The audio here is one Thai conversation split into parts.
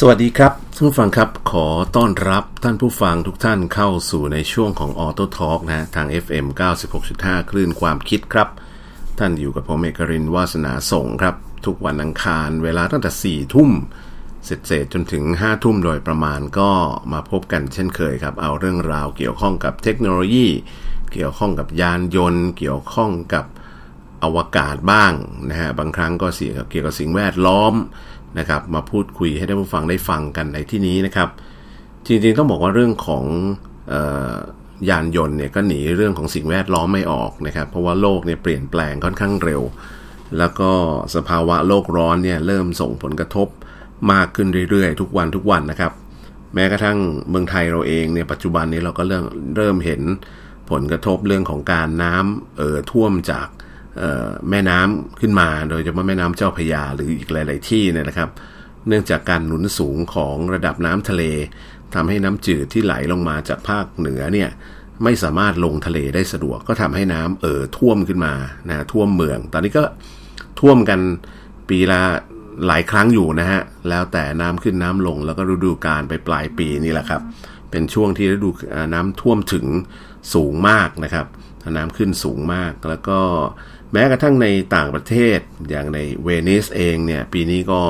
สวัสดีครับท่านผู้ฟังครับขอต้อนรับท่านผู้ฟังทุกท่านเข้าสู่ในช่วงของ Auto Talk นะทาง FM 96.5 คลื่นความคิดครับ ท่านอยู่กับผมเอกรินวาสนาส่งครับ ทุกวันอังคารเวลาตั้งแต่ 4 ทุ่มเสร็จเสร็จจนถึง 5 ทุ่มโดยประมาณก็มาพบกันเช่นเคยครับ เอาเรื่องราวเกี่ยวข้องกับเทคโนโลยี เกี่ยวข้องกับยานยนต์ เกี่ยวข้องกับอวกาศบ้างนะฮะบางครั้งก็เสียเกี่ยวกับสิ่งแวดล้อม นะครับ มาพูดคุยให้ท่านผู้ฟังได้ฟังกันในที่นี้นะครับ จริงๆต้องบอกว่าเรื่องของยานยนต์เนี่ยก็หนีเรื่องของสิ่งแวดล้อมไม่ออกนะครับ เพราะว่าโลกเนี่ยเปลี่ยนแปลงค่อนข้างเร็ว แล้วก็สภาวะโลกร้อนเนี่ยเริ่มส่งผลกระทบมากขึ้นเรื่อยๆ ทุกวันทุกวันนะครับ แม้กระทั่งเมืองไทยเราเองเนี่ยปัจจุบันนี้เราก็เริ่มเริ่มเห็นผลกระทบเรื่องของการน้ำเอ่อท่วมจาก แม่น้ำขึ้นมา โดยเฉพาะแม่น้ำเจ้าพยาหรืออีกหลาย ๆ ที่เนี่ยนะครับ เนื่องจากการหนุนสูงของระดับน้ำทะเลทำให้น้ำจืดที่ไหลลงมาจากภาคเหนือเนี่ยไม่สามารถลงทะเลได้สะดวกก็ทำให้น้ำเอ่อท่วมขึ้นมานะท่วมเมือง ตอนนี้ก็ท่วมกันปีละหลายครั้งอยู่นะฮะ แล้วแต่น้ำขึ้นน้ำลงแล้วก็ฤดูกาลไปปลายปีนี่แหละครับ เป็นช่วงที่ฤดูน้ำท่วมถึงสูงมากนะครับ น้ำขึ้นสูงมาก แล้วก็แม้กระทั่งในต่างประเทศอย่างในเวนิสเองเนี่ยปีนี้ก็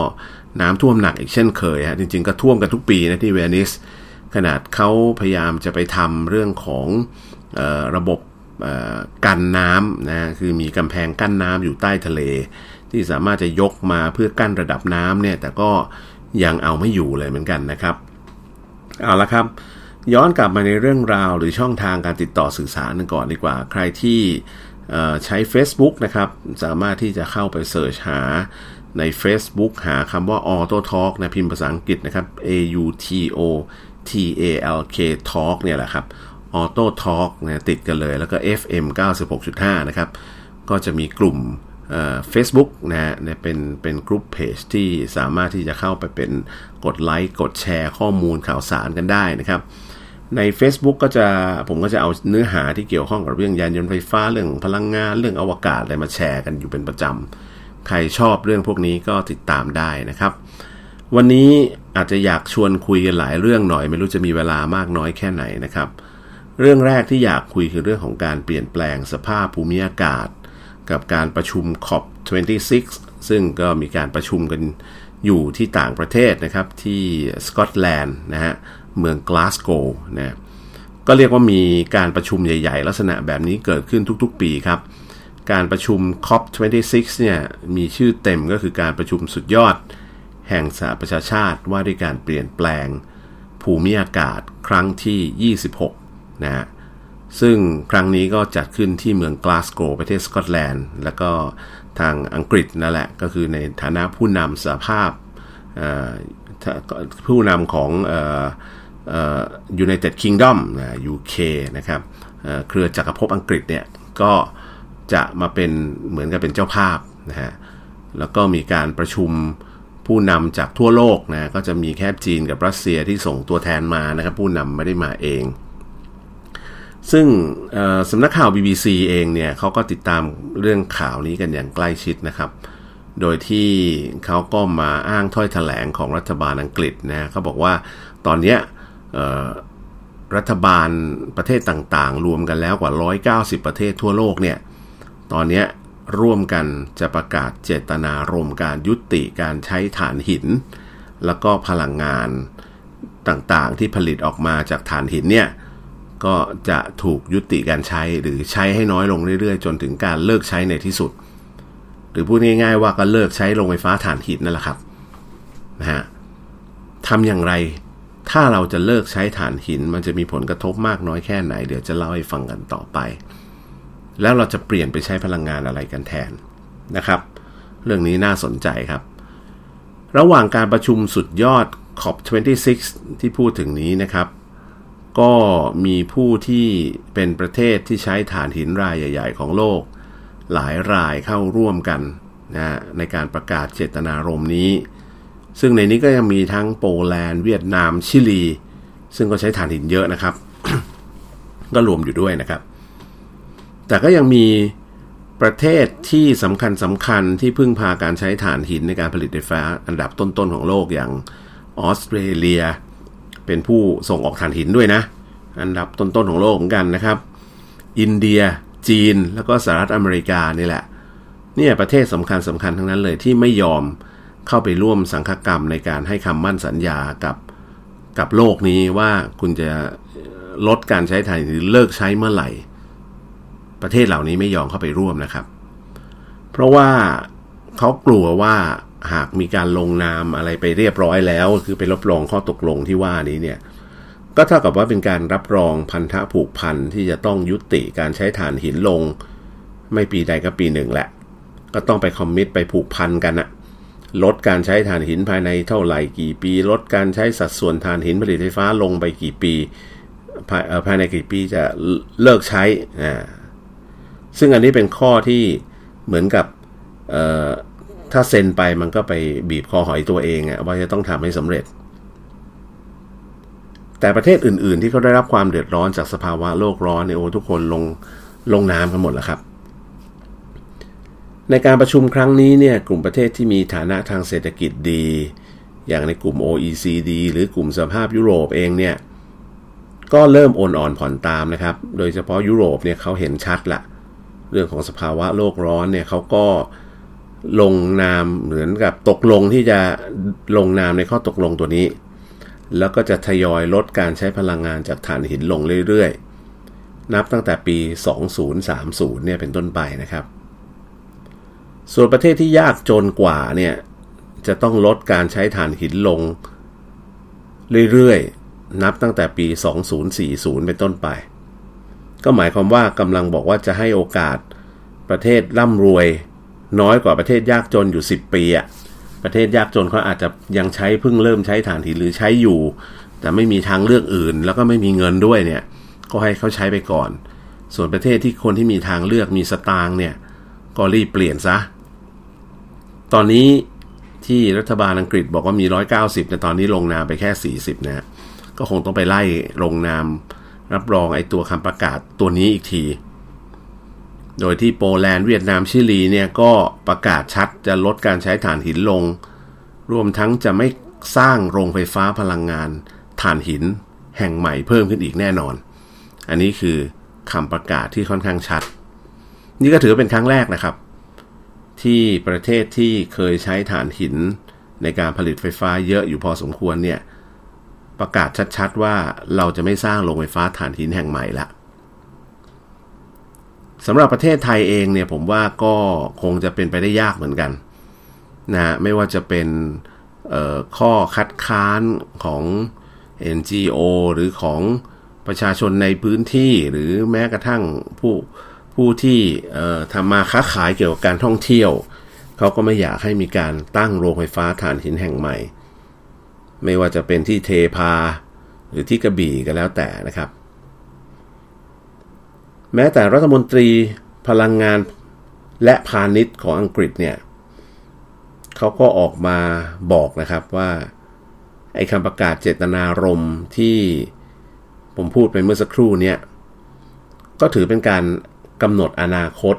น้ำท่วมหนักอีกเช่นเคยฮะจริงๆก็ท่วมกันทุกปีนะที่เวนิสขนาดเขาพยายามจะไปทำเรื่องของออระบบกันน้ำนะคือมีกำแพงกั้นน้ำอยู่ใต้ทะเล ที่สามารถจะยกมาเพื่อกั้นระดับน้ำเนี่ยแต่ก็ยังเอาไม่อยู่เลยเหมือนกันนะครับ เอาละครับ ย้อนกลับมาในเรื่องราวหรือช่องทางการติดต่อสื่อสารกันก่อนดีกว่า ใครที่ใช้ Facebook นะครับ สามารถที่จะเข้าไปเสิร์ชหาใน Facebook หาคำว่า Auto Talk นะพิมพ์ภาษาอังกฤษนะครับ A U T O T A L K Talk เนี่ยแหละครับ Auto Talk นะติดกันเลยแล้วก็ FM 96.5 นะครับ ก็จะมีกลุ่มเฟซบุ๊กนะฮะเป็นเป็นกลุ่มเพจที่สามารถที่จะเข้าไปเป็นกดไลค์ กดแชร์ข้อมูลข่าวสารกันได้นะครับ ใน Facebook ก็จะผมก็จะเอาเนื้อหาที่เกี่ยวข้องกับเรื่องยานยนต์ไฟฟ้าเรื่องพลังงานเรื่องอวกาศอะไรมาแชร์กันอยู่เป็นประจำใครชอบเรื่องพวกนี้ก็ติดตามได้นะครับ วันนี้อาจจะอยากชวนคุยกันหลายเรื่องหน่อย ไม่รู้จะมีเวลามากน้อยแค่ไหนนะครับ เรื่องแรกที่อยากคุยคือเรื่องของการเปลี่ยนแปลงสภาพภูมิอากาศ กับการประชุม COP26 ซึ่งก็มีการประชุมกันอยู่ที่ต่างประเทศนะครับที่สกอตแลนด์นะฮะ เมืองกลาสโกนะก็เรียกว่ามีการประชุมใหญ่ ๆ ลักษณะแบบนี้เกิดขึ้นทุกๆ ปีครับ การประชุม COP26 เนี่ยมีชื่อเต็มก็คือการประชุมสุดยอด แห่งสหประชาชาติว่าด้วยการเปลี่ยนแปลง ภูมิอากาศครั้งที่ 26 นะฮะซึ่งครั้งนี้ก็จัดขึ้นที่เมืองกลาสโกประเทศสกอตแลนด์ แล้วก็ทางอังกฤษนั่นแหละ ก็คือในฐานะผู้นำสภาพผู้นำของ ยูไนเต็ดคิงดอมนะ UK นะครับเครือจักรภพอังกฤษเนี่ยก็จะมาเป็นเหมือนกับเป็นเจ้าภาพนะฮะแล้วก็มีการประชุมผู้นำจากทั่วโลกนะก็จะมีแค่จีนกับรัสเซียที่ส่งตัวแทนมานะครับ ผู้นำไม่ได้มาเอง ซึ่งสำนักข่าว BBC เองเนี่ยเขาก็ติดตามเรื่องข่าวนี้กันอย่างใกล้ชิดนะครับ โดยที่เขาก็มาอ้างถ้อยถแถลงของรัฐบาลอังกฤษนะเขาบอกว่าตอนนี้ รัฐบาลประเทศต่างๆ รวมกันแล้วกว่า 190 ประเทศทั่วโลกเนี่ย ตอนนี้ร่วมกันจะประกาศเจตนารมการยุติการใช้ถ่านหิน แล้วก็พลังงานต่างๆ ที่ผลิตออกมาจากถ่านหินเนี่ย ก็จะถูกยุติการใช้หรือใช้ให้น้อยลงเรื่อยๆ จนถึงการเลิกใช้ในที่สุด หรือพูดง่ายๆว่าก็เลิกใช้โรงไฟฟ้าถ่านหินนั่นแหละครับนะฮะทำอย่างไร ถ้าเราจะเลิกใช้ถ่านหิน มันจะมีผลกระทบมากน้อยแค่ไหน เดี๋ยวจะเล่าให้ฟังกันต่อไป แล้วเราจะเปลี่ยนไปใช้พลังงานอะไรกันแทนนะครับ เรื่องนี้น่าสนใจครับ ระหว่างการประชุมสุดยอด COP26 ที่พูดถึงนี้นะครับ ก็มีผู้ที่เป็นประเทศที่ใช้ถ่านหินรายใหญ่ ๆ ของโลก หลายรายเข้าร่วมกันนะในการประกาศเจตนารมณ์นี้ ซึ่งในนี้ก็ยังมีทั้งโปแลนด์เวียดนามชิลี ซึ่งก็ใช้ถ่านหินเยอะนะครับ ก็รวมอยู่ด้วยนะครับ แต่ก็ยังมีประเทศที่สำคัญสำคัญที่พึ่งพาการใช้ถ่านหินในการผลิตไฟฟ้าอันดับต้นๆของโลกอย่างออสเตรเลีย เป็นผู้ส่งออกถ่านหินด้วยนะ อันดับต้นๆของโลกเหมือนกันนะครับ อินเดีย จีน แล้วก็สหรัฐอเมริกานี่แหละเนี่ยประเทศสำคัญสำคัญทั้งนั้นเลยที่ไม่ยอม เข้าไปร่วมสังฆกรรมในการให้คำมั่นสัญญากับกับโลกนี้ว่าคุณจะลดการใช้ถ่านหินเลิกใช้เมื่อไหร่ ประเทศเหล่านี้ไม่ยอมเข้าไปร่วมนะครับ เพราะว่าเขากลัวว่าหากมีการลงนามอะไรไปเรียบร้อยแล้ว คือไปรับรองข้อตกลงที่ว่านี้เนี่ยก็เท่ากับว่าเป็นการรับรองพันธะผูกพันที่จะต้องยุติการใช้ถ่านหินลง ไม่ปีใดก็ปีหนึ่งแหละ ก็ต้องไปคอมมิตไปผูกพันกันนะ ลดการใช้ถ่านหินภายในเท่าไหร่กี่ปี ลดการใช้สัดส่วนถ่านหินผลิตไฟฟ้าลงไปกี่ปี ภายภายในกี่ปีจะเลิกใช้อ่าซึ่งอันนี้เป็นข้อที่เหมือนกับถ้าเซ็นไปมันก็ไปบีบคอหอยตัวเองอะว่าจะต้องทำให้สำเร็จ แต่ประเทศอื่น ๆ ที่เขาได้รับความเดือดร้อนจากสภาวะโลกร้อนเนี่ยโอ้ทุกคนลงลงน้ำกันหมดแล้วครับ ในการประชุมครั้งนี้เนี่ยกลุ่มประเทศที่มีฐานะทางเศรษฐกิจดี อย่างในกลุ่ม OECD หรือกลุ่มสภาพยุโรปเองเนี่ยก็เริ่มโอนอ่อนผ่อนตามนะครับ โดยเฉพาะยุโรปเนี่ยเขาเห็นชัดละ เรื่องของสภาวะโลกร้อนเนี่ยเขาก็ลงนามเหมือนกับตกลงที่จะลงนามในข้อตกลงตัวนี้ แล้วก็จะทยอยลดการใช้พลังงานจากถ่านหินลงเรื่อยๆ นับตั้งแต่ปี 2030เนี่ยเป็นต้นไปนะครับ ส่วนประเทศที่ยากจนกว่าเนี่ยจะต้องลดการใช้ถ่านหินลง เรื่อยๆ นับตั้งแต่ปี 2040 เป็นต้นไป ก็หมายความว่ากำลังบอกว่าจะให้โอกาสประเทศร่ำรวย น้อยกว่าประเทศยากจนอยู่ 10 ปีอะประเทศยากจนเขาอาจจะยังใช้เพิ่งเริ่มใช้ถ่านหินหรือใช้อยู่ แต่ไม่มีทางเลือกอื่น แล้วก็ไม่มีเงินด้วยเนี่ยก็ให้เขาใช้ไปก่อน ส่วนประเทศที่คนที่มีทางเลือกมีสตางค์เนี่ยก็รีบเปลี่ยนซะ ตอนนี้ที่รัฐบาลอังกฤษบอกว่ามี 190แต่ตอนนี้ลงนามไปแค่ 40 นะก็คงต้องไปไล่ลงนาม รับรองไอ้ตัวคำประกาศตัวนี้อีกที โดยที่โปแลนด์เวียดนามชิลีเนี่ยก็ประกาศชัดจะลดการใช้ถ่านหินลง รวมทั้งจะไม่สร้างโรงไฟฟ้าพลังงานถ่านหินแห่งใหม่เพิ่มขึ้นอีกแน่นอน อันนี้คือคำประกาศที่ค่อนข้างชัด นี่ก็ถือเป็นครั้งแรกนะครับ ที่ประเทศที่เคยใช้ถ่านหินในการผลิตไฟฟ้าเยอะอยู่พอสมควรเนี่ยประกาศชัดๆว่าเราจะไม่สร้างโรงไฟฟ้าถ่านหินแห่งใหม่ละสำหรับประเทศไทยเองเนี่ยผมว่าก็คงจะเป็นไปได้ยากเหมือนกันนะไม่ว่าจะเป็นข้อคัดค้านของ NGO หรือของประชาชนในพื้นที่หรือแม้กระทั่งผู้ ผู้ที่ทำมาค้าขายเกี่ยวกับการท่องเที่ยว เขาก็ไม่อยากให้มีการตั้งโรงไฟฟ้าถ่านหินแห่งใหม่ ไม่ว่าจะเป็นที่เทพา หรือที่กระบี่ก็แล้วแต่นะครับ แม้แต่รัฐมนตรีพลังงานและพาณิชย์ของอังกฤษเนี่ยเขาก็ออกมาบอกนะครับว่าไอ้คำประกาศเจตนารมณ์ที่ผมพูดไปเมื่อสักครู่เนี่ยก็ถือเป็นการ กำหนดอนาคต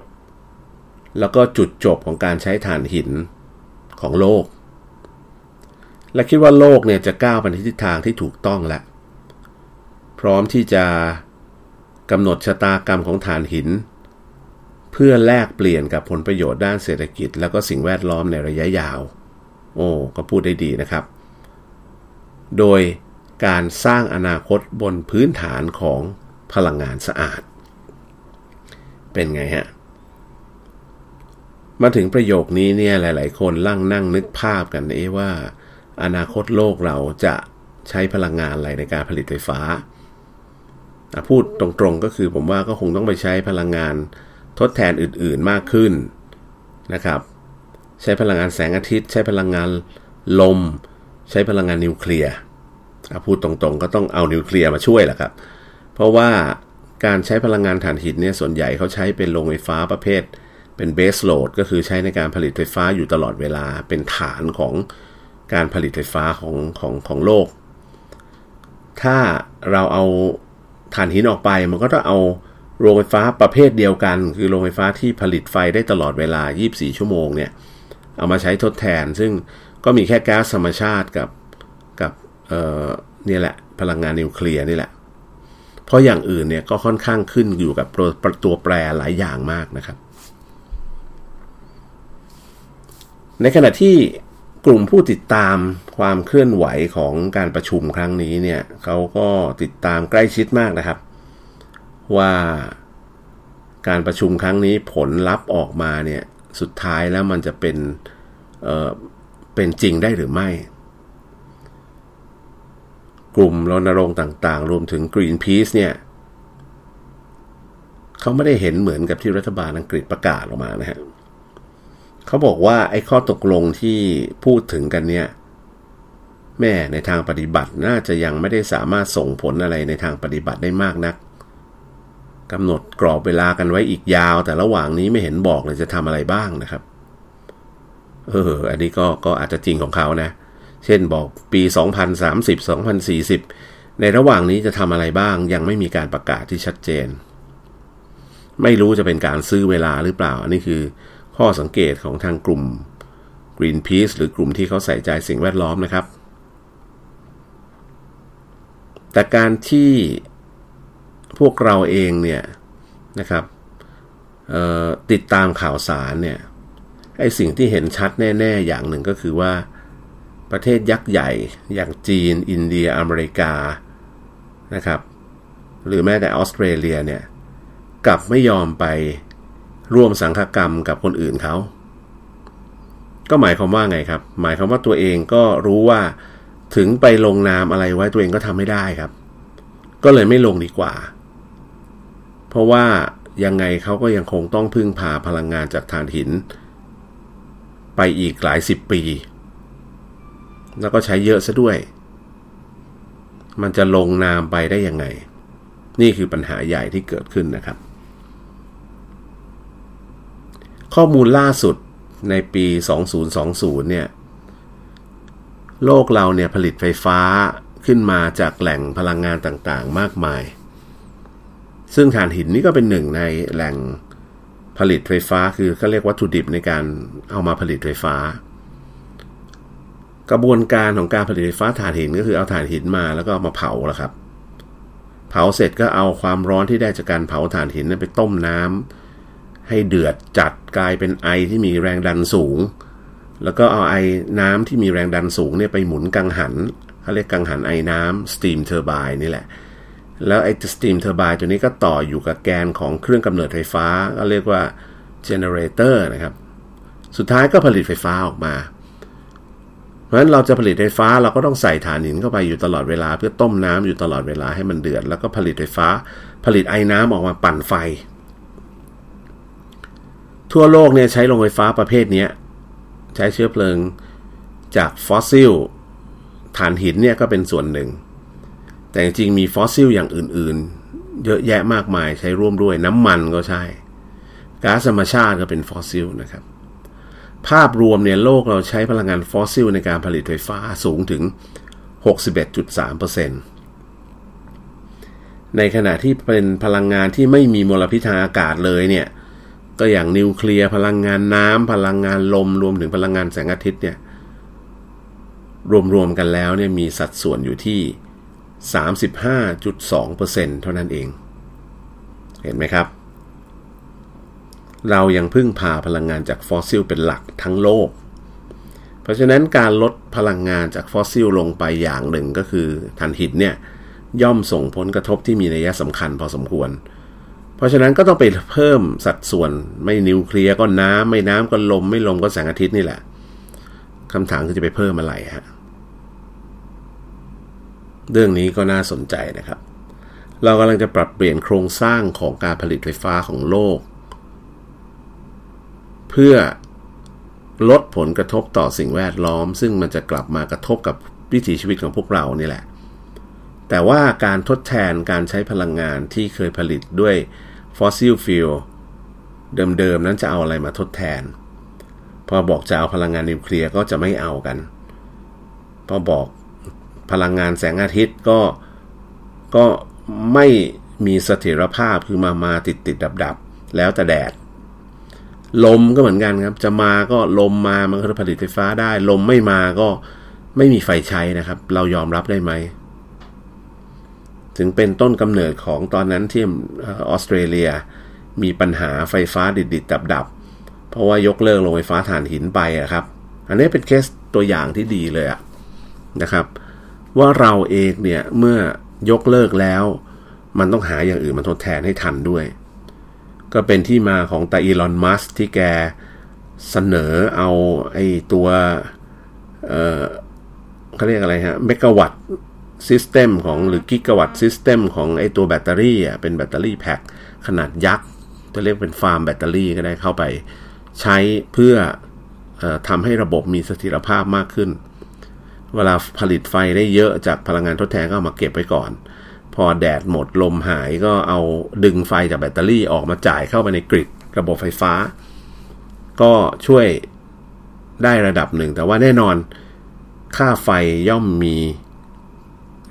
แล้วก็จุดจบของการใช้ถ่านหินของโลก และคิดว่าโลกเนี่ยจะก้าวไปในทิศทางที่ถูกต้องแล้ว พร้อมที่จะกำหนดชะตากรรมของฐานหิน เพื่อแลกเปลี่ยนกับผลประโยชน์ด้านเศรษฐกิจ แล้วก็สิ่งแวดล้อมในระยะยาว โอ้ก็พูดได้ดีนะครับ โดยการสร้างอนาคตบนพื้นฐานของพลังงานสะอาด เป็นไงฮะ มาถึงประโยคนี้เนี่ยหลาย ๆ คนลั่งนั่งนึกภาพกันเอ๊ว่า อนาคตโลกเราจะใช้พลังงานอะไรในการผลิตไฟฟ้า พูดตรงๆก็คือผมว่าก็คงต้องไปใช้พลังงานทดแทนอื่นๆมากขึ้นนะครับ ใช้พลังงานแสงอาทิตย์ ใช้พลังงานลม ใช้พลังงานนิวเคลียร์พูดตรงๆ ก็ต้องเอานิวเคลียร์มาช่วยแหละครับ เพราะว่า การใช้พลังงานถ่านหินเนี่ยส่วนใหญ่เขาใช้เป็นโรงไฟฟ้าประเภท เป็นเบสโหลดก็คือใช้ในการผลิตไฟฟ้าอยู่ตลอดเวลาเป็นฐานของการผลิตไฟฟ้าของของของโลก ถ้าเราเอาถ่านหินออกไปมันก็ต้องเอาโรงไฟฟ้าประเภทเดียวกัน คือโรงไฟฟ้าที่ผลิตไฟได้ตลอดเวลา 24 ชั่วโมงเนี่ยเอามาใช้ทดแทน ซึ่งก็มีแค่แก๊สธรรมชาติกับกับเออนี่แหละพลังงานนิวเคลียร์นี่แหละ เพราะอย่างอื่นเนี่ยก็ค่อนข้างขึ้นอยู่กับตัวแปรหลายอย่างมากนะครับ ในขณะที่กลุ่มผู้ติดตามความเคลื่อนไหวของการประชุมครั้งนี้เนี่ยเขาก็ติดตามใกล้ชิดมากนะครับ ว่าการประชุมครั้งนี้ผลลัพธ์ออกมาเนี่ยสุดท้ายแล้วมันจะเป็นเเป็นจริงได้หรือไม่ กลุ่มรณรงค์ต่างๆ รวมถึง Greenpeace เนี่ยเขาไม่ได้เห็นเหมือนกับที่รัฐบาลอังกฤษประกาศออกมานะฮะเขาบอกว่าไอ้ข้อตกลงที่พูดถึงกันเนี่ยแม่ในทางปฏิบัติน่าจะยังไม่ได้สามารถส่งผลอะไรในทางปฏิบัติได้มากนักกำหนดกรอบเวลากันไว้อีกยาว แต่ระหว่างนี้ไม่เห็นบอกเลยจะทำอะไรบ้างนะครับ เออ อันนี้ก็ก็อาจจะจริงของเขานะ เช่นบอกปี 2030 2040 ในระหว่างนี้จะทำอะไรบ้างยังไม่มีการประกาศที่ชัดเจน ไม่รู้จะเป็นการซื้อเวลาหรือเปล่า อันนี้คือข้อสังเกตของทางกลุ่ม Greenpeace หรือกลุ่มที่เขาใส่ใจสิ่งแวดล้อมนะครับ แต่การที่พวกเราเองเนี่ยนะครับติดตามข่าวสารเนี่ยไอสิ่งที่เห็นชัดแน่ ๆ อย่างหนึ่งก็คือว่า ประเทศยักษ์ใหญ่อย่างจีน อินเดีย อเมริกานะครับ หรือแม้แต่ออสเตรเลียเนี่ยกลับไม่ยอมไปร่วมสังฆกรรมกับคนอื่นเขาก็หมายความว่าไงครับ หมายความว่าตัวเองก็รู้ว่าถึงไปลงนามอะไรไว้ตัวเองก็ทำไม่ได้ครับ ก็เลยไม่ลงดีกว่า เพราะว่ายังไงเขาก็ยังคงต้องพึ่งพาพลังงานจากถ่านหิน ไปอีกหลายสิบปี แล้วก็ใช้เยอะซะด้วย มันจะลงนามไปได้ยังไง นี่คือปัญหาใหญ่ที่เกิดขึ้นนะครับ ข้อมูลล่าสุดในปี 2020 เนี่ย โลกเราเนี่ยผลิตไฟฟ้าขึ้นมาจากแหล่งพลังงานต่างๆ มากมาย ซึ่งถ่านหินนี่ก็เป็นหนึ่งในแหล่งผลิตไฟฟ้า คือเขาเรียกวัตถุดิบในการเอามาผลิตไฟฟ้า กระบวนการของการผลิตไฟฟ้าถ่านหินก็คือเอาถ่านหินมาแล้วก็มาเผาแล้วครับ เผาเสร็จก็เอาความร้อนที่ได้จากการเผาถ่านหินไปต้มน้ำให้เดือดจัดกลายเป็นไอที่มีแรงดันสูง แล้วก็เอาไอน้ำที่มีแรงดันสูงเนี่ยไปหมุนกังหันเขาเรียกกังหันไอน้ำ steam turbine นี่แหละ แล้วไอ้ steam turbine ตัวนี้ก็ต่ออยู่กับแกนของเครื่องกำเนิดไฟฟ้า ก็เรียกว่า generator นะครับ สุดท้ายก็ผลิตไฟฟ้าออกมา เพราะฉะนั้นเราจะผลิตไฟฟ้าเราก็ต้องใส่ถ่านหินเข้าไปอยู่ตลอดเวลา เพื่อต้มน้ำอยู่ตลอดเวลาให้มันเดือด แล้วก็ผลิตไฟฟ้า ผลิตไอ้น้ำออกมาปั่นไฟ ทั่วโลกเนี่ยใช้โรงไฟฟ้าประเภทนี้ใช้เชื้อเพลิงจากฟอสซิลถ่านหินเนี่ยก็เป็นส่วนหนึ่ง แต่จริงมีฟอสซิลอย่างอื่นๆ เยอะแยะมากมายใช้ร่วมด้วยน้ำมันก็ใช่ก๊าซธรรมชาติก็เป็นฟอสซิลนะครับ ภาพรวมเนี่ยโลกเราใช้พลังงานฟอสซิลในการผลิตไฟฟ้าสูงถึง 61.3%ในขณะที่เป็นพลังงานที่ไม่มีมลพิษทางอากาศเลยเนี่ย ก็อย่างนิวเคลียร์พลังงานน้ำพลังงานลมรวมถึงพลังงานแสงอาทิตย์เนี่ย รวมๆกันแล้วเนี่ยมีสัดส่วนอยู่ที่ 35.2%เท่านั้นเอง เห็นไหมครับ เรายังพึ่งพาพลังงานจากฟอสซิลเป็นหลักทั้งโลก เพราะฉะนั้นการลดพลังงานจากฟอสซิลลงไปอย่างหนึ่งก็คือถ่านหินเนี่ยย่อมส่งผลกระทบที่มีนัยสำคัญพอสมควร เพราะฉะนั้นก็ต้องไปเพิ่มสัดส่วนไม่นิวเคลียร์ก็น้ำไม่น้ำก็ลมไม่ลมก็แสงอาทิตย์นี่แหละคำถามคือจะไปเพิ่มอะไรฮะเรื่องนี้ก็น่าสนใจนะครับ เรากำลังจะปรับเปลี่ยนโครงสร้างของการผลิตไฟฟ้าของโลก เพื่อลดผลกระทบต่อสิ่งแวดล้อม ซึ่งมันจะกลับมากระทบกับวิถีชีวิตของพวกเรานี่แหละ แต่ว่าการทดแทนการใช้พลังงานที่เคยผลิตด้วย fossil fuelเดิมๆนั้นจะเอาอะไรมาทดแทน พอบอกจะเอาพลังงานนิวเคลียร์ก็จะไม่เอากัน พอบอกพลังงานแสงอาทิตย์ก็ก็ไม่มีเสถียรภาพคือมามาติดติดดับดับแล้วแต่แดด ลมก็เหมือนกันครับ จะมาก็ลมมามันก็ผลิตไฟฟ้าได้ ลมไม่มาก็ไม่มีไฟใช้นะครับ เรายอมรับได้ไหม ถึงเป็นต้นกำเนิดของตอนนั้นที่ออสเตรเลียมีปัญหาไฟฟ้าดิดๆดับๆ เพราะว่ายกเลิกโรงไฟฟ้าถ่านหินไปอะครับ อันนี้เป็นเคสตัวอย่างที่ดีเลยะนะครับ ว่าเราเองเนี่ยเมื่อยกเลิกแล้ว มันต้องหาอย่างอื่นมาทดแทนให้ทันด้วย ก็เป็นที่มาของตาอีลอนมัสที่แกเสนอเอาไอ้ตัวเออเขาเรียกอะไรฮะเมกะวัตsystem ของหรือ gigawatt system ของไอ้ตัวแบตเตอรี่อะเป็น battery pack ขนาดยักษ์จะเรียกเป็นฟาร์มแบตเตอรี่ก็ได้เข้าไปใช้เพื่อทำให้ระบบมีเสถียรภาพมากขึ้น เวลาผลิตไฟได้เยอะจากพลังงานทดแทนก็เอามาเก็บไว้ก่อน พอแดดหมดลมหายก็เอาดึงไฟจากแบตเตอรี่ออกมาจ่ายเข้าไปใน grid ระบบไฟฟ้า ก็ช่วยได้ระดับหนึ่ง แต่ว่าแน่นอนค่าไฟย่อมมี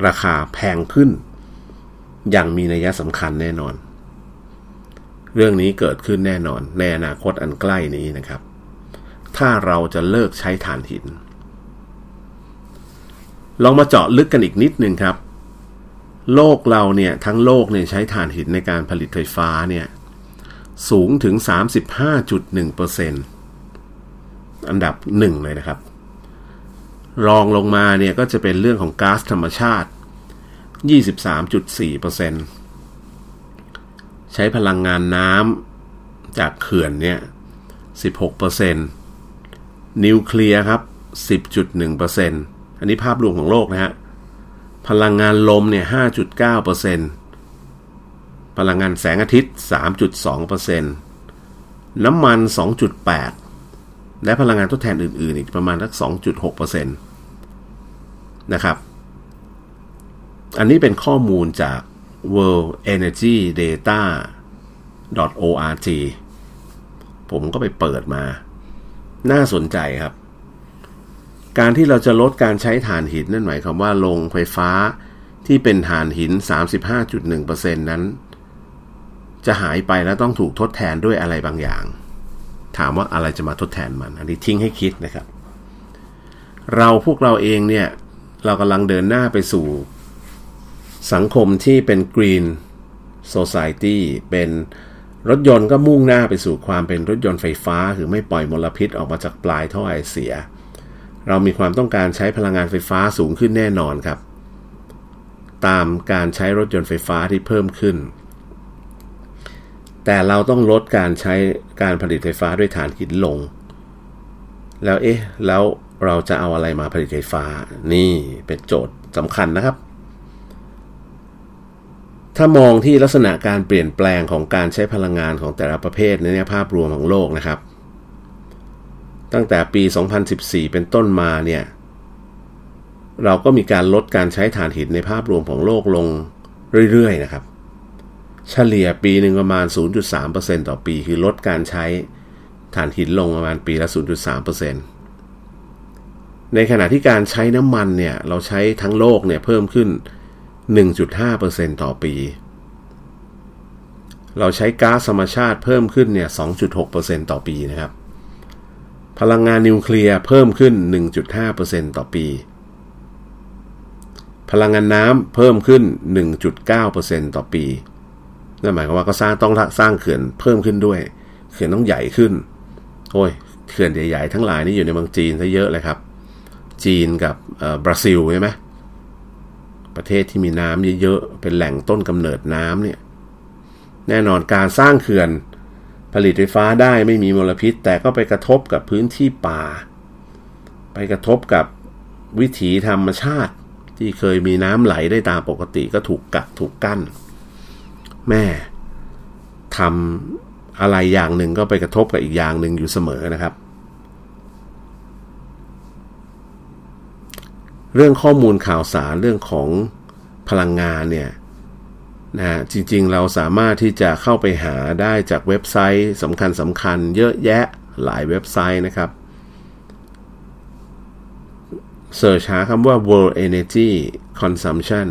ราคาแพงขึ้น อย่างมีนัยสำคัญแน่นอน เรื่องนี้เกิดขึ้นแน่นอน ในอนาคตอันใกล้นี้นะครับ ถ้าเราจะเลิกใช้ถ่านหิน ลองมาเจาะลึกกันอีกนิดนึงครับ โลกเราเนี่ยทั้งโลกเนี่ยใช้ถ่านหินในการผลิตไฟฟ้าเนี่ยสูงถึง 35.1%อันดับหนึ่งเลยนะครับ รองลงมาเนี่ยก็จะเป็นเรื่องของก๊าซธรรมชาติ 23.4%ใช้พลังงานน้ำจากเขื่อนเนี่ย 16%นิวเคลียร์ครับ 10.1%อันนี้ภาพรวมของโลกนะฮะ พลังงานลมเนี่ย 5.9%พลังงานแสงอาทิตย์ 3.2%น้ำมัน 2.8 และพลังงานทดแทนอื่น ๆ อีกประมาณสัก 2.6%นะครับ อันนี้เป็นข้อมูลจาก World Energy Data org ผมก็ไปเปิดมา น่าสนใจครับ การที่เราจะลดการใช้ถ่านหินนั่นหมายความว่าโรงไฟฟ้าที่เป็นถ่านหิน 35.1%นั้น จะหายไปแล้วต้องถูกทดแทนด้วยอะไรบางอย่าง ถามว่าอะไรจะมาทดแทนมัน อันนี้ทิ้งให้คิดนะครับ เราพวกเราเองเนี่ย เรากำลังเดินหน้าไปสู่ สังคมที่เป็น Green Society เป็นรถยนต์ก็มุ่งหน้าไปสู่ความเป็นรถยนต์ไฟฟ้า คือไม่ปล่อยมลพิษออกมาจากปลายท่อไอเสีย เรามีความต้องการใช้พลังงานไฟฟ้าสูงขึ้นแน่นอนครับ ตามการใช้รถยนต์ไฟฟ้าที่เพิ่มขึ้น แต่เราต้องลดการใช้การผลิตไฟฟ้าด้วยถ่านหินลง แล้วเอ๊ะแล้วเราจะเอาอะไรมาผลิตไฟฟ้า นี่เป็นโจทย์สำคัญนะครับ ถ้ามองที่ลักษณะการเปลี่ยนแปลงของการใช้พลังงานของแต่ละประเภทในภาพรวมของโลกนะครับ ตั้งแต่ปี 2014 เป็นต้นมาเนี่ย เราก็มีการลดการใช้ถ่านหินในภาพรวมของโลกลงเรื่อยๆนะครับ เฉลี่ยปีหนึ่งประมาณ 0.3%ต่อปี คือลดการใช้ถ่านหินลงประมาณปีละ 0.3%ในขณะที่การใช้น้ำมันเนี่ย เราใช้ทั้งโลกเนี่ยเพิ่มขึ้น 1.5%ต่อปี เราใช้ก๊าซธรรมชาติเพิ่มขึ้นเนี่ย 2.6%ต่อปีนะครับ พลังงานนิวเคลียร์เพิ่มขึ้น 1.5%ต่อปี พลังงานน้ำเพิ่มขึ้น 1.9%ต่อปี นั่นหมายความว่าก็สร้างต้องสร้างเขื่อนเพิ่มขึ้นด้วย เขื่อนต้องใหญ่ขึ้น โอ้ย เขื่อนใหญ่ๆ ทั้งหลายนี่อยู่ในเมืองจีนซะเยอะเลยครับ จีนกับบราซิลใช่ไหม ประเทศที่มีน้ำเยอะๆ เป็นแหล่งต้นกำเนิดน้ำเนี่ย แน่นอนการสร้างเขื่อน ผลิตไฟฟ้าได้ไม่มีมลพิษ แต่ก็ไปกระทบกับพื้นที่ป่า ไปกระทบกับวิถีธรรมชาติ ที่เคยมีน้ำไหลได้ตามปกติก็ถูกกักถูกกั้น แม่ทำอะไรอย่างหนึ่งก็ไปกระทบกับอีกอย่างหนึ่งอยู่เสมอนะครับ เรื่องข้อมูลข่าวสารเรื่องของพลังงานเนี่ย นะจริงๆเราสามารถที่จะเข้าไปหาได้จากเว็บไซต์สำคัญสำคัญเยอะแยะหลายเว็บไซต์นะครับเสิร์ชหาคำว่า world energy consumption